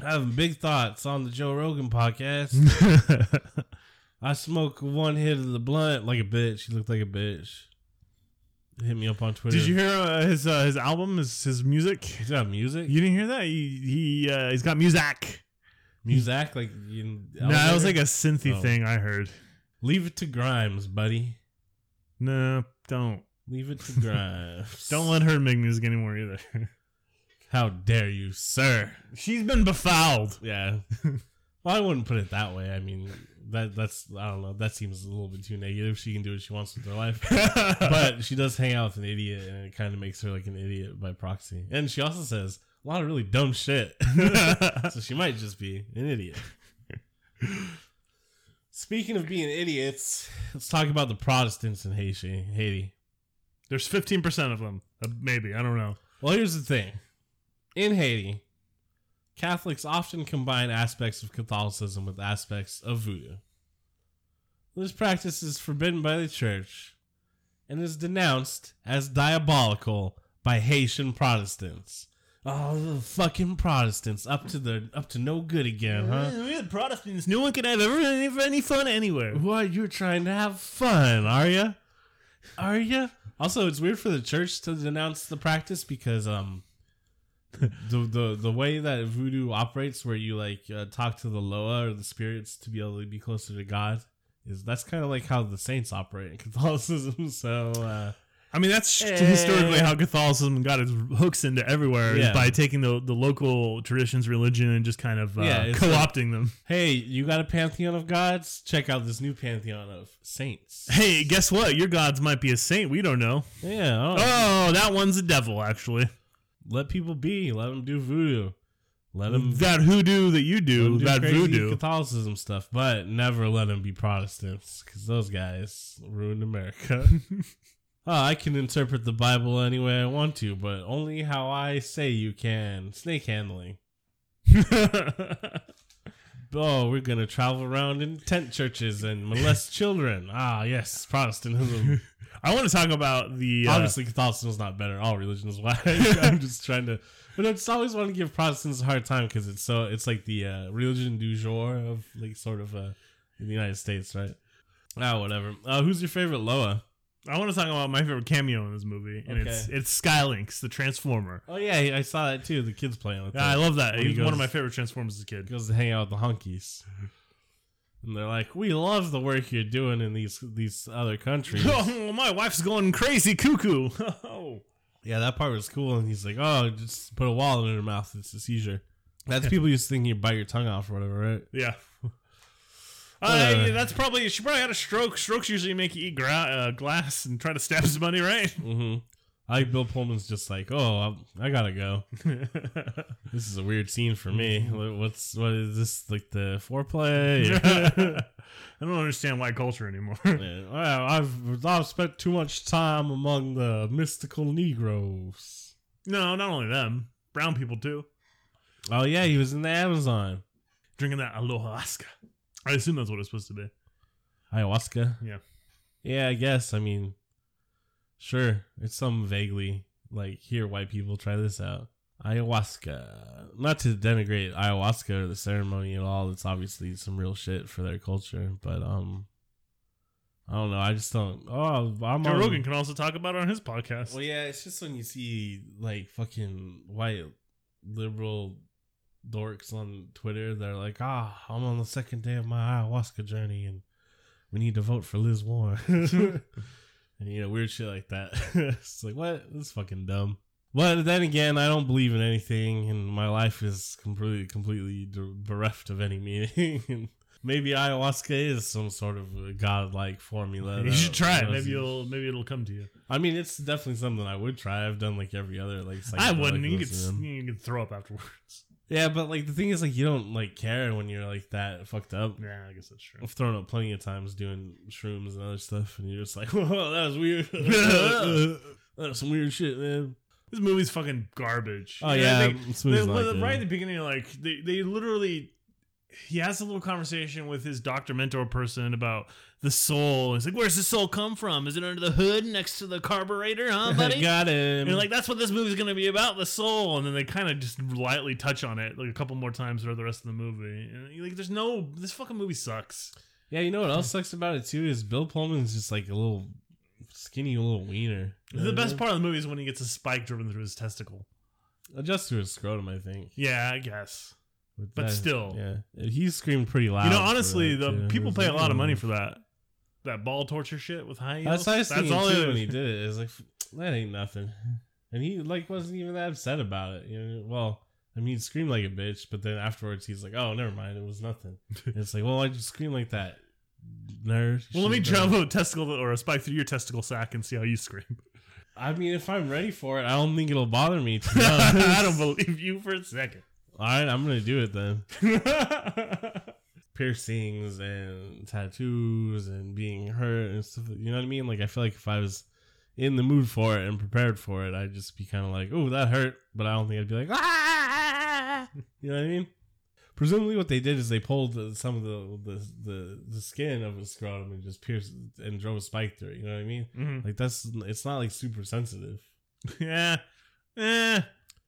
have big thoughts on the Joe Rogan podcast. I smoke one hit of the blunt like a bitch. He looked like a bitch. Hit me up on Twitter. Did you hear uh, his uh, his album, his his music? He's got music. You didn't hear that? He he uh, he's got music. Music like you. No, it was like a synthy Oh. thing I heard. Leave it to Grimes, buddy. No, don't Leave it to Grimes. don't let her make music anymore either. How dare you, sir? She's been befouled. Yeah. well, I wouldn't put it that way. I mean, that that's I don't know. That seems a little bit too negative. She can do what she wants with her life, but she does hang out with an idiot, and it kind of makes her like an idiot by proxy. And she also says a lot of really dumb shit, so she might just be an idiot. Speaking of being idiots, let's talk about the Protestants in Haiti. Haiti. There's 15% of them. Uh, maybe. I don't know. Well, here's the thing. In Haiti, Catholics often combine aspects of Catholicism with aspects of voodoo. This practice is forbidden by the church and is denounced as diabolical by Haitian Protestants. Oh, the fucking Protestants up to the up to no good again, huh? We're the Protestants. No one can have ever any, any fun anywhere. What you're trying to have fun, are you? Are you? Also, it's weird for the church to denounce the practice because um, the the the way that voodoo operates, where you like uh, talk to the Loa or the spirits to be able to be closer to God, is that's kind of like how the saints operate in Catholicism. So uh, I mean, that's Eh. historically how Catholicism got its hooks into everywhere is by taking the, the local traditions, religion, and just kind of uh, Yeah, co-opting them. hey, you got a pantheon of gods? Check out this new pantheon of saints. Hey, guess what? Your gods might be a saint. We don't know. Yeah. Oh, Oh, that one's a devil, actually. Let people be. Let them do voodoo. Let them That hoodoo that you do, do that voodoo. Catholicism stuff, but never let them be Protestants because those guys ruined America. Oh, I can interpret the Bible any way I want to, but only how I say you can. Snake handling. Oh, we're gonna travel around in tent churches and molest children. Ah, yes, Protestantism. I want to talk about the uh, Obviously, Catholicism's not better. All religions why. I'm just trying to, but I just always want to give Protestants a hard time because it's so it's like the uh, religion du jour of like sort of uh, in the United States, right? Ah, whatever. Uh, who's your favorite Loa? I want to talk about my favorite cameo in this movie, and it's Okay. it's Skylynx, the Transformer. Oh yeah, I saw that too. The kids playing with. Yeah, I it. love that. When he He's one of goes- my favorite Transformers as a kid. goes to hang out with the hunkies. And they're like, "We love the work you're doing in these these other countries." Oh, my wife's going crazy cuckoo. oh. Yeah, that part was cool. And he's like, "Oh, just put a wallet in her mouth. It's a seizure." That's people used to think you bite your tongue off or whatever, right? Yeah. Uh, that's probably she probably had a stroke. Strokes usually make you eat gra- uh, glass and try to stab somebody, right? Mm-hmm. I Bill Pullman's just like, "Oh, I, I gotta go. This is a weird scene for me. What's what is this like the foreplay?" I don't understand white culture anymore. Yeah, well, I've I've spent too much time among the mystical Negroes. no, not only them, brown people too. Oh yeah, he was in the Amazon. Drinking that aloha ayahuasca. I assume that's what it's supposed to be. Ayahuasca. Yeah. Yeah, I guess. I mean, sure. It's some vaguely like here, white people try this out. Ayahuasca. Not to denigrate ayahuasca or the ceremony at all. It's obviously some real shit for their culture, but um, I don't know. I just don't. Oh, I'm Joe on- Rogan can also talk about it on his podcast. Well, yeah, it's just when you see like fucking white liberal dorks on Twitter, they're like, "Ah, I'm on the second day of my ayahuasca journey, and we need to vote for Liz Warren," and you know, weird shit like that. it's like, what? This is fucking dumb. But then again, I don't believe in anything, and my life is completely, completely bereft of any meaning. and maybe ayahuasca is some sort of a godlike formula. you should try it. Maybe you- you'll maybe it'll come to you. I mean, it's definitely something I would try. I've done like every other like. I wouldn't. You could you could throw up afterwards. Yeah, but like the thing is, like you don't like care when you're like that fucked up. Yeah, I guess that's true. I've thrown up plenty of times doing shrooms and other stuff, and you're just like, "Whoa, that was weird. that was some weird shit, man." This movie's fucking garbage. Oh, You know, yeah, they- this movie's well, not good. right at the beginning, like they, they literally, he has a little conversation with his doctor mentor person about the soul. He's like, "Where's the soul come from? Is it under the hood next to the carburetor, huh, buddy?" Got him. And like that's what this movie's gonna be about, the soul. And then they kind of just lightly touch on it like a couple more times throughout the rest of the movie. And like, there's no, this fucking movie sucks. yeah, you know what else sucks about it too is Bill Pullman's just like a little skinny little wiener. The best part of the movie is when he gets a spike driven through his testicle. Just to his scrotum, I think. Yeah, I guess. But, that- still. yeah, he screamed pretty loud. You know, honestly, the too. people pay a lot of money for that. That ball torture shit with high heels. That's what I was thinking all too when he did it. Is like that ain't nothing, and he like wasn't even that upset about it. You know, well, I mean, he screamed like a bitch, but then afterwards he's like, "Oh, never mind, it was nothing." And it's like, well, I just screamed like that, nerd. Well, let me jump a testicle or a spike through your testicle sack and see how you scream. I mean, if I'm ready for it, I don't think it'll bother me. I don't believe you for a second. All right, I'm gonna do it then. Piercings and tattoos and being hurt and stuff. You know what I mean? Like I feel like if I was in the mood for it and prepared for it, I'd just be kind of like, "Oh, that hurt," but I don't think I'd be like, "Ah!" You know what I mean? Presumably, what they did is they pulled some of the, the the the skin of his scrotum and just pierced and drove a spike through it. You know what I mean? Mhm. Like that's it's not like super sensitive. Yeah, eh,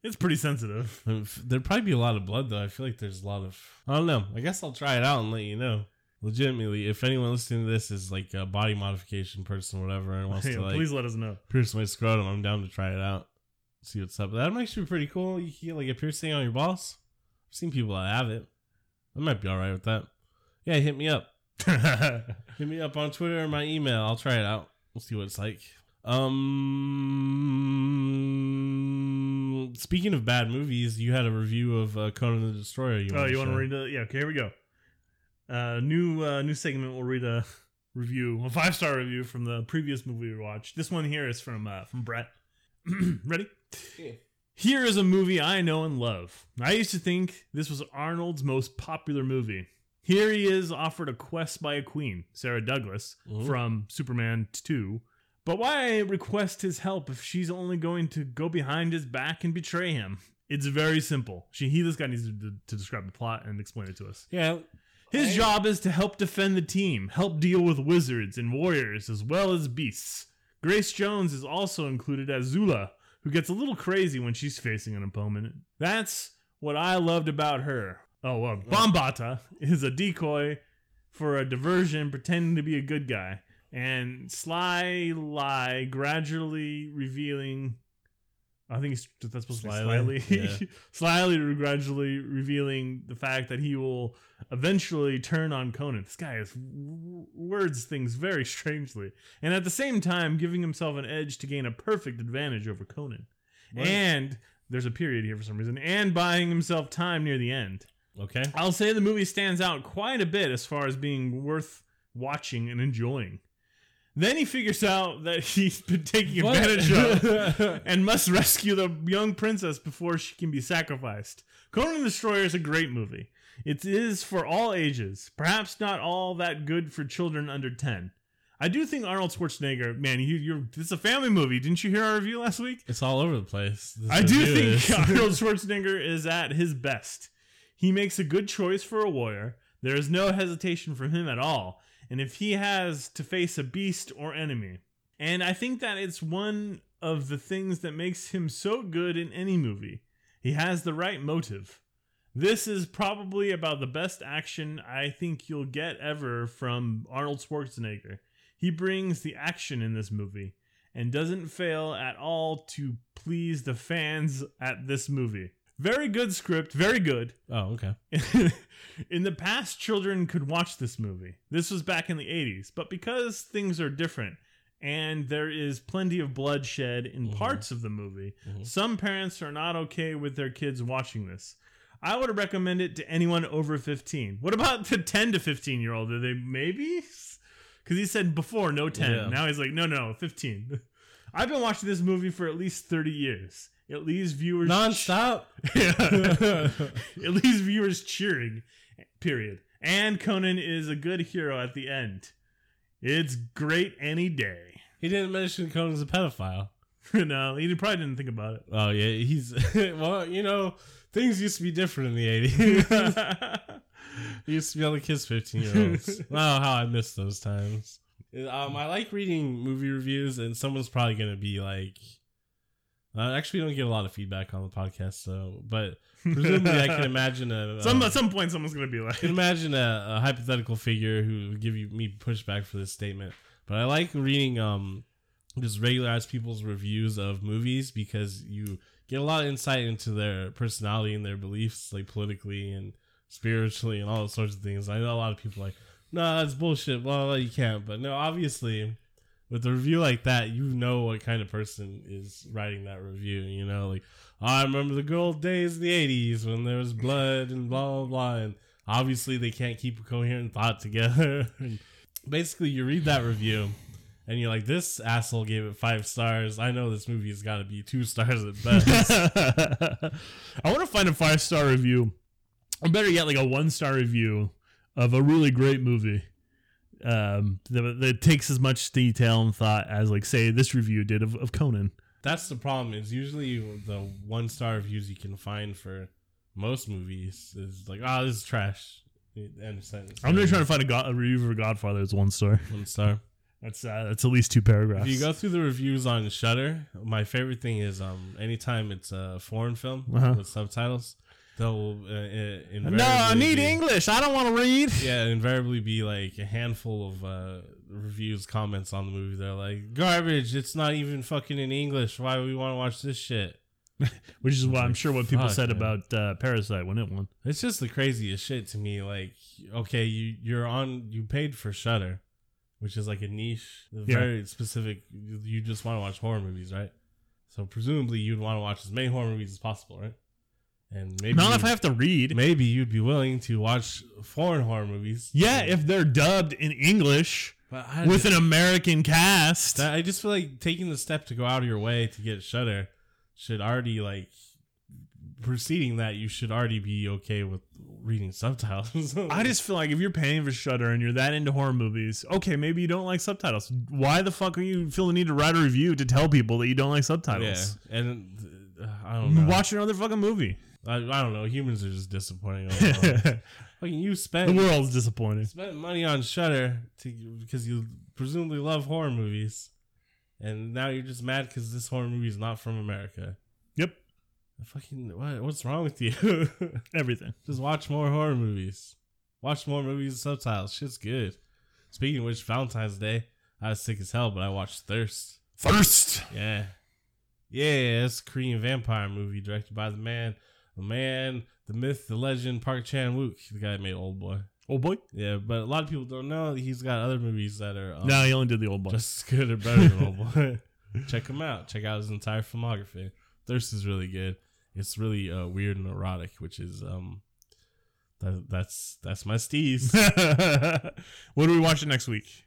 it's pretty sensitive. There'd probably be a lot of blood though. I feel like there's a lot of. I don't know. I guess I'll try it out and let you know. Legitimately, if anyone listening to this is like a body modification person, or whatever, and wants Yeah, to like please let us know. pierce my scrotum, I'm down to try it out. See what's up. That might actually be pretty cool. You can get like a piercing on your balls. I've seen people that have it. I might be all right with that. Yeah, hit me up. Hit me up on Twitter or my email. I'll try it out. We'll see what it's like. Um, speaking of bad movies, you had a review of uh, Conan the Destroyer. You oh, wanna you want to read it? Yeah, okay, here we go. Uh, new uh, new segment. We'll read a review, a five star review from the previous movie we watched. This one here is from uh, from Brett. Ready? Here is a movie I know and love. I used to think this was Arnold's most popular movie. Here he is offered a quest by a queen, Sarah Douglas, Mhm. from Superman 2, But why request his help if she's only going to go behind his back and betray him? It's very simple. She, he, this guy needs to, to describe the plot and explain it to us. Yeah. His job is to help defend the team, help deal with wizards and warriors as well as beasts. Grace Jones is also included as Zula, who gets a little crazy when she's facing an opponent. That's what I loved about her. Oh, well, Bombaata is a decoy for a diversion pretending to be a good guy, and Sly Lie gradually revealing. I think it's, that's supposed Slyly? to be Yeah. slyly, slyly gradually revealing the fact that he will eventually turn on Conan. This guy is w- words things very strangely, and at the same time giving himself an edge to gain a perfect advantage over Conan. What? And there's a period here for some reason, and buying himself time near the end. Okay. I'll say the movie stands out quite a bit as far as being worth watching and enjoying. Then he figures out that he's been taking What? advantage of and must rescue the young princess before she can be sacrificed. Conan the Destroyer is a great movie. It is for all ages, perhaps not all that good for children under 10. I do think Arnold Schwarzenegger, man, you, you're this is a family movie. Didn't you hear our review last week? It's all over the place. This I do review think is. Arnold Schwarzenegger is at his best. He makes a good choice for a warrior. There is no hesitation from him at all. And if he has to face a beast or enemy, and I think that it's one of the things that makes him so good in any movie. He has the right motive. This is probably about the best action I think you'll get ever from Arnold Schwarzenegger. He brings the action in this movie and doesn't fail at all to please the fans at this movie. Very good script, very good. Oh, okay. in the past, children could watch this movie. This was back in the 80s, but because things are different and there is plenty of bloodshed in mm-hmm. parts of the movie, mm-hmm. some parents are not okay with their kids watching this. I would recommend it to anyone over 15. What about the 10 to 15 year old? Are they maybe? Because he said before no 10. Yeah. Now he's like, no, no, 15. I've been watching this movie for at least 30 years. It leaves viewers Non-stop. it leaves viewers cheering. Period. And Conan is a good hero at the end. It's great any day. he didn't mention Conan's a pedophile. no, he probably didn't think about it. Oh yeah, he's well, you know, things used to be different in the eighties. used to be able to kiss fifteen year olds. wow, how I miss those times. Um, I like reading movie reviews, and someone's probably gonna be like, uh, actually, we don't get a lot of feedback on the podcast, so but presumably, I can imagine a Some um, at some point, someone's gonna be I like, can imagine a, a hypothetical figure who would give you me pushback for this statement. But I like reading um just regular ass people's reviews of movies because you get a lot of insight into their personality and their beliefs, like politically and spiritually and all those sorts of things. I know a lot of people are like, no, that's bullshit, blah, you can't. But no, obviously with a review like that, you know what kind of person is writing that review. You know, like "Oh, I remember the good old days in the '80s when there was blood and blah blah blah, and obviously they can't keep a coherent thought together. Basically, you read that review. And you're like, this asshole gave it five stars. I know this movie has got to be two stars at best. I want to find a five star review, or better yet, like a one star review of a really great movie. Um, that, that takes as much detail and thought as, like, say, this review did of, of Conan. That's the problem. Is usually the one star reviews you can find for most movies is like, oh, this is trash. End of sentence. I'm just trying to find a, God, a review for Godfather that's one star. one star. That's uh, that's at least two paragraphs. If you go through the reviews on Shudder, my favorite thing is um anytime it's a foreign film Uh-huh. with subtitles, they'll uh, uh, no, I need be- English. I don't want to read. Yeah, invariably be like a handful of uh, reviews, comments on the movie. They're like, garbage. It's not even fucking in English. Why would we want to watch this shit? Which is what I'm sure what people said man. about uh, Parasite when it won. It's just the craziest shit to me. Like, okay, you you're on, you paid for Shudder, which is like a niche, a Yeah. very specific. You just want to watch horror movies, right? So presumably you'd want to watch as many horror movies as possible, right? And maybe Not if I have to read. maybe you'd be willing to watch foreign horror movies. Yeah, if they're dubbed in English with an American cast. I just feel like taking the step to go out of your way to get Shudder should already like preceding that, you should already be okay with reading subtitles. I just feel like if you're paying for Shudder and you're that into horror movies, okay, maybe you don't like subtitles. Why the fuck are you feel the need to write a review to tell people that you don't like yeah, subtitles? and uh, I don't know. Watch another fucking movie. I, I don't know. Humans are just disappointing. Fucking you spent the world's disappointed. spent money on Shudder to because you presumably love horror movies, and now you're just mad because this horror movie is not from America. Yep, Fucking what? What's wrong with you? everything. just watch more horror movies. Watch more movies with subtitles. Shit's good. Speaking of which, Valentine's Day, I was sick as hell, but I watched Thirst. Thirst. Yeah, yeah, it's a Korean vampire movie directed by the man, the man, the myth, the legend, Park Chan Wook, the guy that made Old Boy. Old boy. Yeah, but a lot of people don't know he's got other movies that are um, no, he only did the old boy. just as good or better than Old Boy. Check him out. Check out his entire filmography. Thirst is really good. It's really uh, weird and erotic, which is um, that, that's that's my steez. what are we watching next week?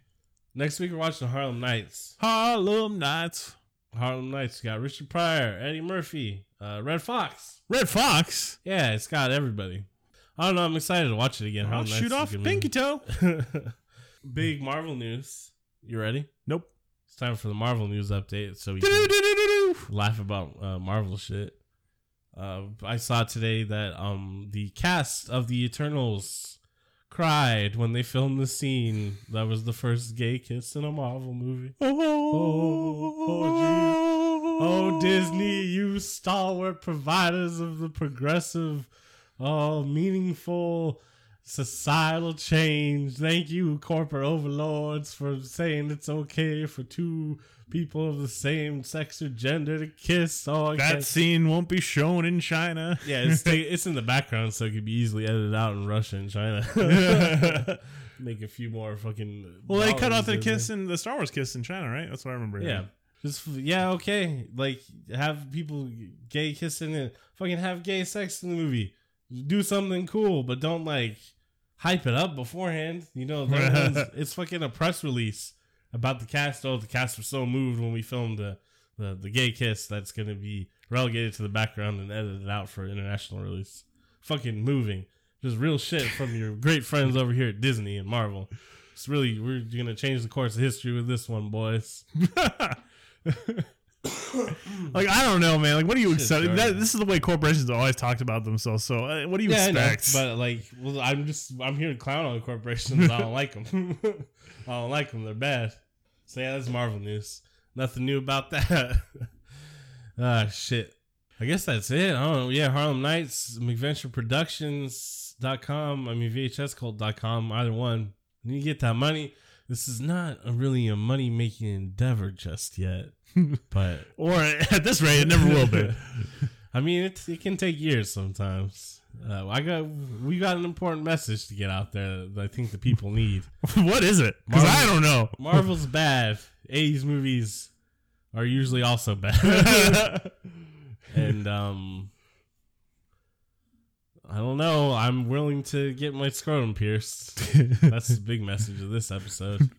Next week we're watching Harlem Nights. Harlem Nights. Harlem Nights got Richard Pryor, Eddie Murphy, uh, Redd Foxx. Redd Foxx. Yeah, it's got everybody. I don't know. I'm excited to watch it again. I'll Harlem Nights shoot off pinky toe. Big Marvel news. You ready? Nope. It's time for the Marvel news update. So we laugh about uh, Marvel shit. Uh, I saw today that um the cast of the Eternals cried when they filmed the scene that was the first gay kiss in a Marvel movie. Oh, Oh Oh, Disney, you stalwart providers of the progressive, oh meaningful societal change. Thank you, corporate overlords, for saying it's okay for two people of the same sex or gender to kiss. Oh, I That can't- scene won't be shown in China. yeah, it's it's in the background, so it could be easily edited out in Russia and China. Make a few more fucking. well, they cut off the kiss in the Star Wars kiss in China, right? That's what I remember. Yeah. Just yeah, okay. Like have people gay kissing and fucking have gay sex in the movie. Do something cool, but don't like hype it up beforehand. You know, it's fucking a press release about the cast. Oh, the cast was so moved when we filmed the the, the gay kiss that's gonna be relegated to the background and edited out for international release. Fucking moving. Just real shit from your great friends over here at Disney and Marvel. It's really we're gonna change the course of history with this one, boys. Like I don't know, man. Like, what do you expect? That, this is the way corporations always talked about themselves. So, uh, what do you Yeah, know, expect? but like, well, I'm just I'm here to clown on corporations. I don't like them. I don't like them. They're bad. So yeah, that's Marvel news. Nothing new about that. ah, shit. I guess that's it. I don't know. Yeah, Harlem Nights, McVentureProductions.com. I mean, VHSCult.com. Either one. You get that money, this is not a really a money making endeavor just yet. but or at this rate, it never will be. I mean, it, it can take years sometimes. Uh, I got we got an important message to get out there that I think the people need. what is it? Because I don't know. Marvel's bad. 80s movies are usually also bad. and um I don't know. I'm willing to get my scrotum pierced. That's the big message of this episode.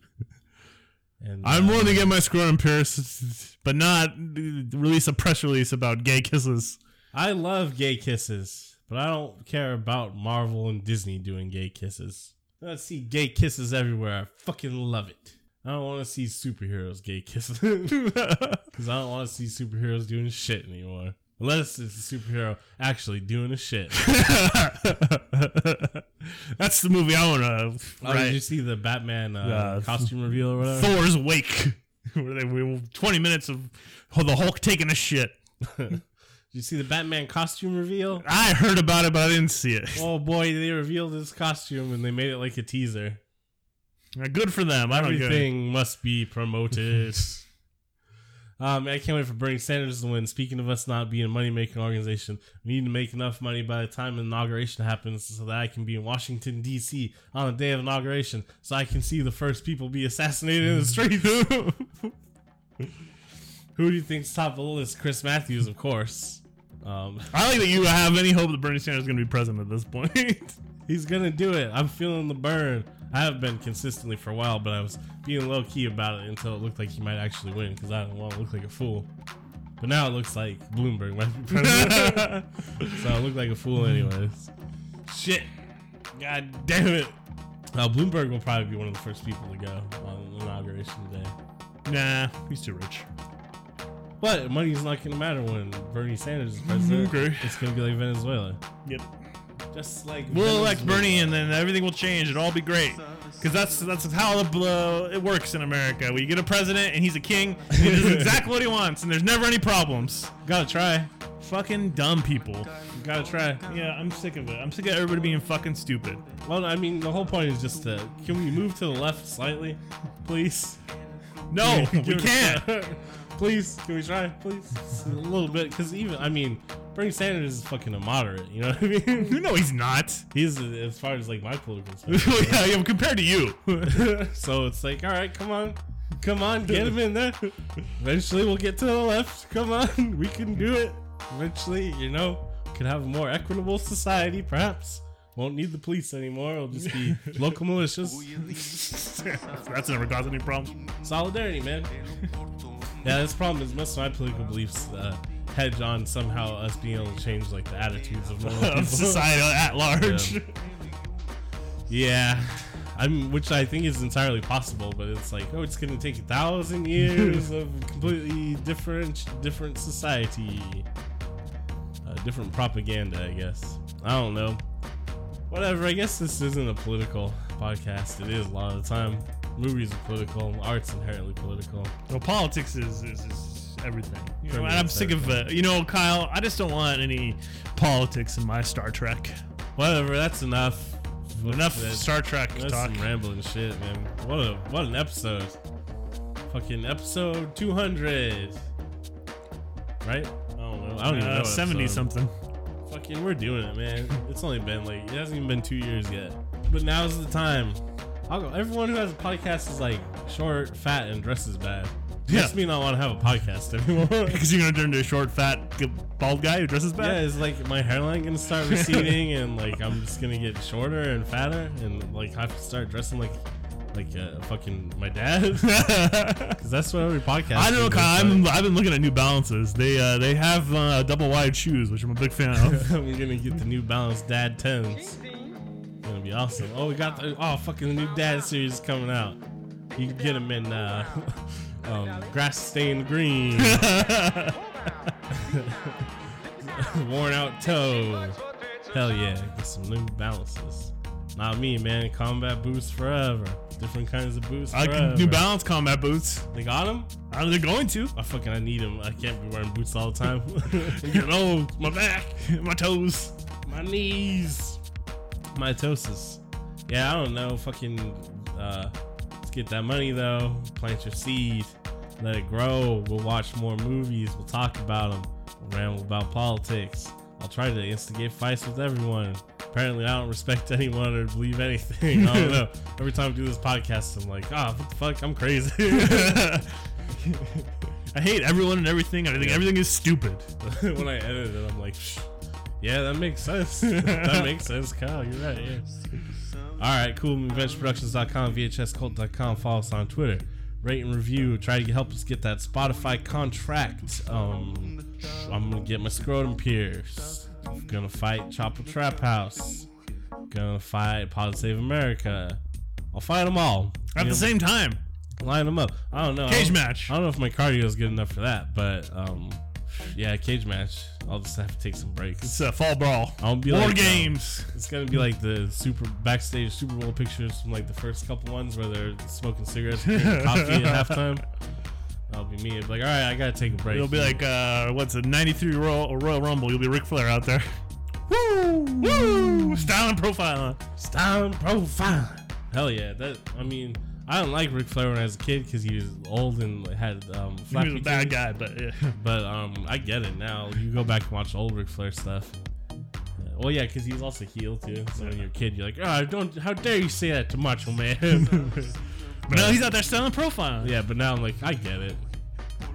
And I'm uh, willing to get my scrotum pierced, but not release a press release about gay kisses. I love gay kisses, but I don't care about Marvel and Disney doing gay kisses. I see gay kisses everywhere. I fucking love it. I don't want to see superheroes gay kisses because I don't want to see superheroes doing shit anymore. Unless it's a superhero actually doing a shit. That's the movie I want to. Oh, Did you see the Batman uh, Uh, costume reveal or whatever? Thor's Wake, where they we, 20 minutes of the Hulk taking a shit. Did you see the Batman costume reveal? I heard about it, but I didn't see it. Oh boy, they revealed his costume and they made it like a teaser. Good for them. I don't. Everything must be promoted. um, I can't wait for Bernie Sanders to win. Speaking of us not being a money making organization, we need to make enough money by the time inauguration happens so that I can be in Washington, D.C. on the day of inauguration so I can see the first people be assassinated in the streets. Who do you think's top of the list? Chris Matthews, of course. Um, I like that you have any hope that Bernie Sanders is going to be president at this point. He's gonna do it. I'm feeling the burn. I have been consistently for a while, but I was being low key about it until it looked like he might actually win because I don't want to look like a fool. But now it looks like Bloomberg might be president. so I look like a fool, anyways. Shit. God damn it. Uh, Bloomberg will probably be one of the first people to go on inauguration day. Nah, he's too rich. But money's not going to matter when Bernie Sanders is president. Okay. It's going to be like Venezuela. Yep. Just like We'll elect Venezuela. Bernie, and then everything will change. It'll all be great. Because that's that's how the, uh, it works in America. We get a president, and he's a king. And he does exactly what he wants, and there's never any problems. Gotta try. Fucking dumb people. Gotta try. Yeah, I'm sick of it. I'm sick of everybody being fucking stupid. Well, I mean, the whole point is just to can we move to the left slightly, please? No, we Give it a can't. please, can we try? Please, Just a little bit, because even I mean, Bernie Sanders is fucking a moderate. You know what I mean? No, he's not. He's as far as like my political yeah, yeah, compared to you. so it's like, all right, come on, come on, get him in there. Eventually, we'll get to the left. Come on, we can do it. Eventually, you know, could have a more equitable society, perhaps. Won't need the police anymore. It'll just be local militias. That's never caused any problems. Solidarity, man. Yeah, this problem is most of my political beliefs uh, hedge on somehow us being able to change like the attitudes of. Of society at large. Yeah. Yeah. I'm, which I think is entirely possible, but it's like, oh, it's gonna take a thousand years of completely different, different society, uh, different propaganda. I guess I don't know. Whatever. I guess this isn't a political podcast. It is a lot of the time. Movies are political. Art's inherently political. Well, politics is, is, is everything. You know, and I'm sick of it. You know, Kyle, I just don't want any politics in my Star Trek. Whatever. That's enough. Enough That- Star Trek That's talk. some rambling shit, man. What a what an episode. Fucking episode 200. Right? I don't know. I don't even know. Uh, 70 episode. something. Fucking, we're doing it, man. It's only been like it hasn't even been two years yet. But now's the time. I'll go. Everyone who has a podcast is like short, fat, and dresses bad. Yeah. Makes me not want to have a podcast anymore. Because you're going to turn into a short, fat, bald guy who dresses bad. Yeah, it's like my hairline gonna start receding, and like I'm just gonna get shorter and fatter, and like have to start dressing like like uh, fucking my dad, because that's what every podcast. I don't know, Kyle. I'm, I've been looking at New Balances. They uh, they have uh, double wide shoes, which I'm a big fan of. I'm gonna get the New Balance Dad Tens. Gonna be awesome. Oh, we got the oh fucking the new Dad series coming out. You can get them in uh, um, grass stained green, worn out toe. Hell yeah, get some New Balances. Not me, man. Combat boots forever. Different kinds of boots I forever. can New Balance combat boots. They got them. Uh, they're going to. I fucking I need them. I can't be wearing boots all the time. Getting old. My back, my toes. my knees, mitosis. Yeah, I don't know. Fucking, uh, let's get that money though. Plant your seed, let it grow. We'll watch more movies. We'll talk about them. We'll ramble about politics. I'll try to instigate fights with everyone. Apparently, I don't respect anyone or believe anything. I don't know. Every time I do this podcast, I'm like, ah, what the fuck? I'm crazy. I hate everyone and everything. I think everything is stupid. when I edit it, I'm like, "Psh, yeah, that makes sense. that makes sense, Kyle. You're right. Yeah. All right, cool. InventionProductions.com, VHSCult.com. Follow us on Twitter. Rate and review. Try to help us get that Spotify contract. Um, I'm gonna get my scrotum pierced. Gonna fight Chapo Trap House. Gonna fight Positive America. I'll fight them all. At You the know, same time, line them up. I don't know. I cage don't- match. I don't know if my cardio is good enough for that, but um, yeah, cage match. I'll just have to take some breaks. It's a fall brawl. I'll be War like, um, games. it's gonna be like the super backstage Super Bowl pictures from like the first couple ones where they're smoking cigarettes, and drinking coffee at halftime. That'll be me. It'll be like, all right, I gotta take a break. You'll be like uh, what's a '93 Royal, Royal Rumble? You'll be Ric Flair out there. Woo, woo, style and profile. style and profile. Hell yeah! That I mean, I didn't like Ric Flair when I was a kid because he was old and had um, He was a bad guy, but yeah. But um, I get it now. You go back and watch old Ric Flair stuff. Well, yeah, because he was also heel too. So when you're a kid, you're like, oh, don't, how dare you say that to Macho Man? But now he's out there selling and profile. yeah, but now I'm like, I get it.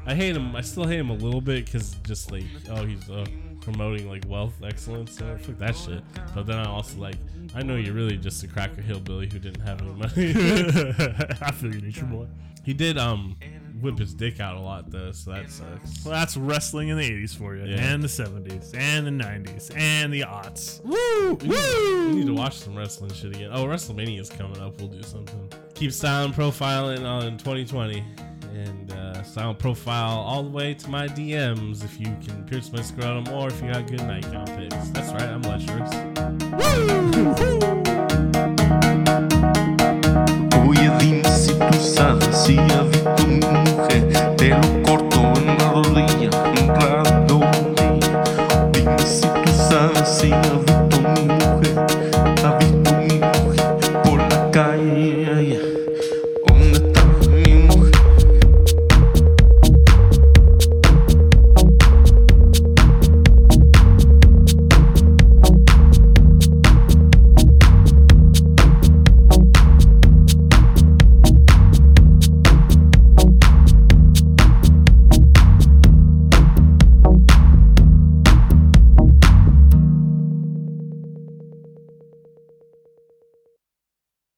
I hate him. I still hate him a little bit because just like, oh, he's uh, promoting like wealth excellence. Uh, fuck that shit. But then I also like, I know you're really just a cracker hillbilly who didn't have any money. I feel you, nature boy. He did um whip his dick out a lot though, so that sucks. Well, that's wrestling in the 80s for you, Yeah. and the 70s, and the 90s, and the aughts. Woo! We need, we need to watch some wrestling shit again. Oh, WrestleMania is coming up. We'll do something. Keep silent profiling on 2020. And uh, silent profile all the way to my DMs if you can pierce my scrotum or if you got good nightgown pics. That's right, I'm lecherous. Oye, dime si tú sabes si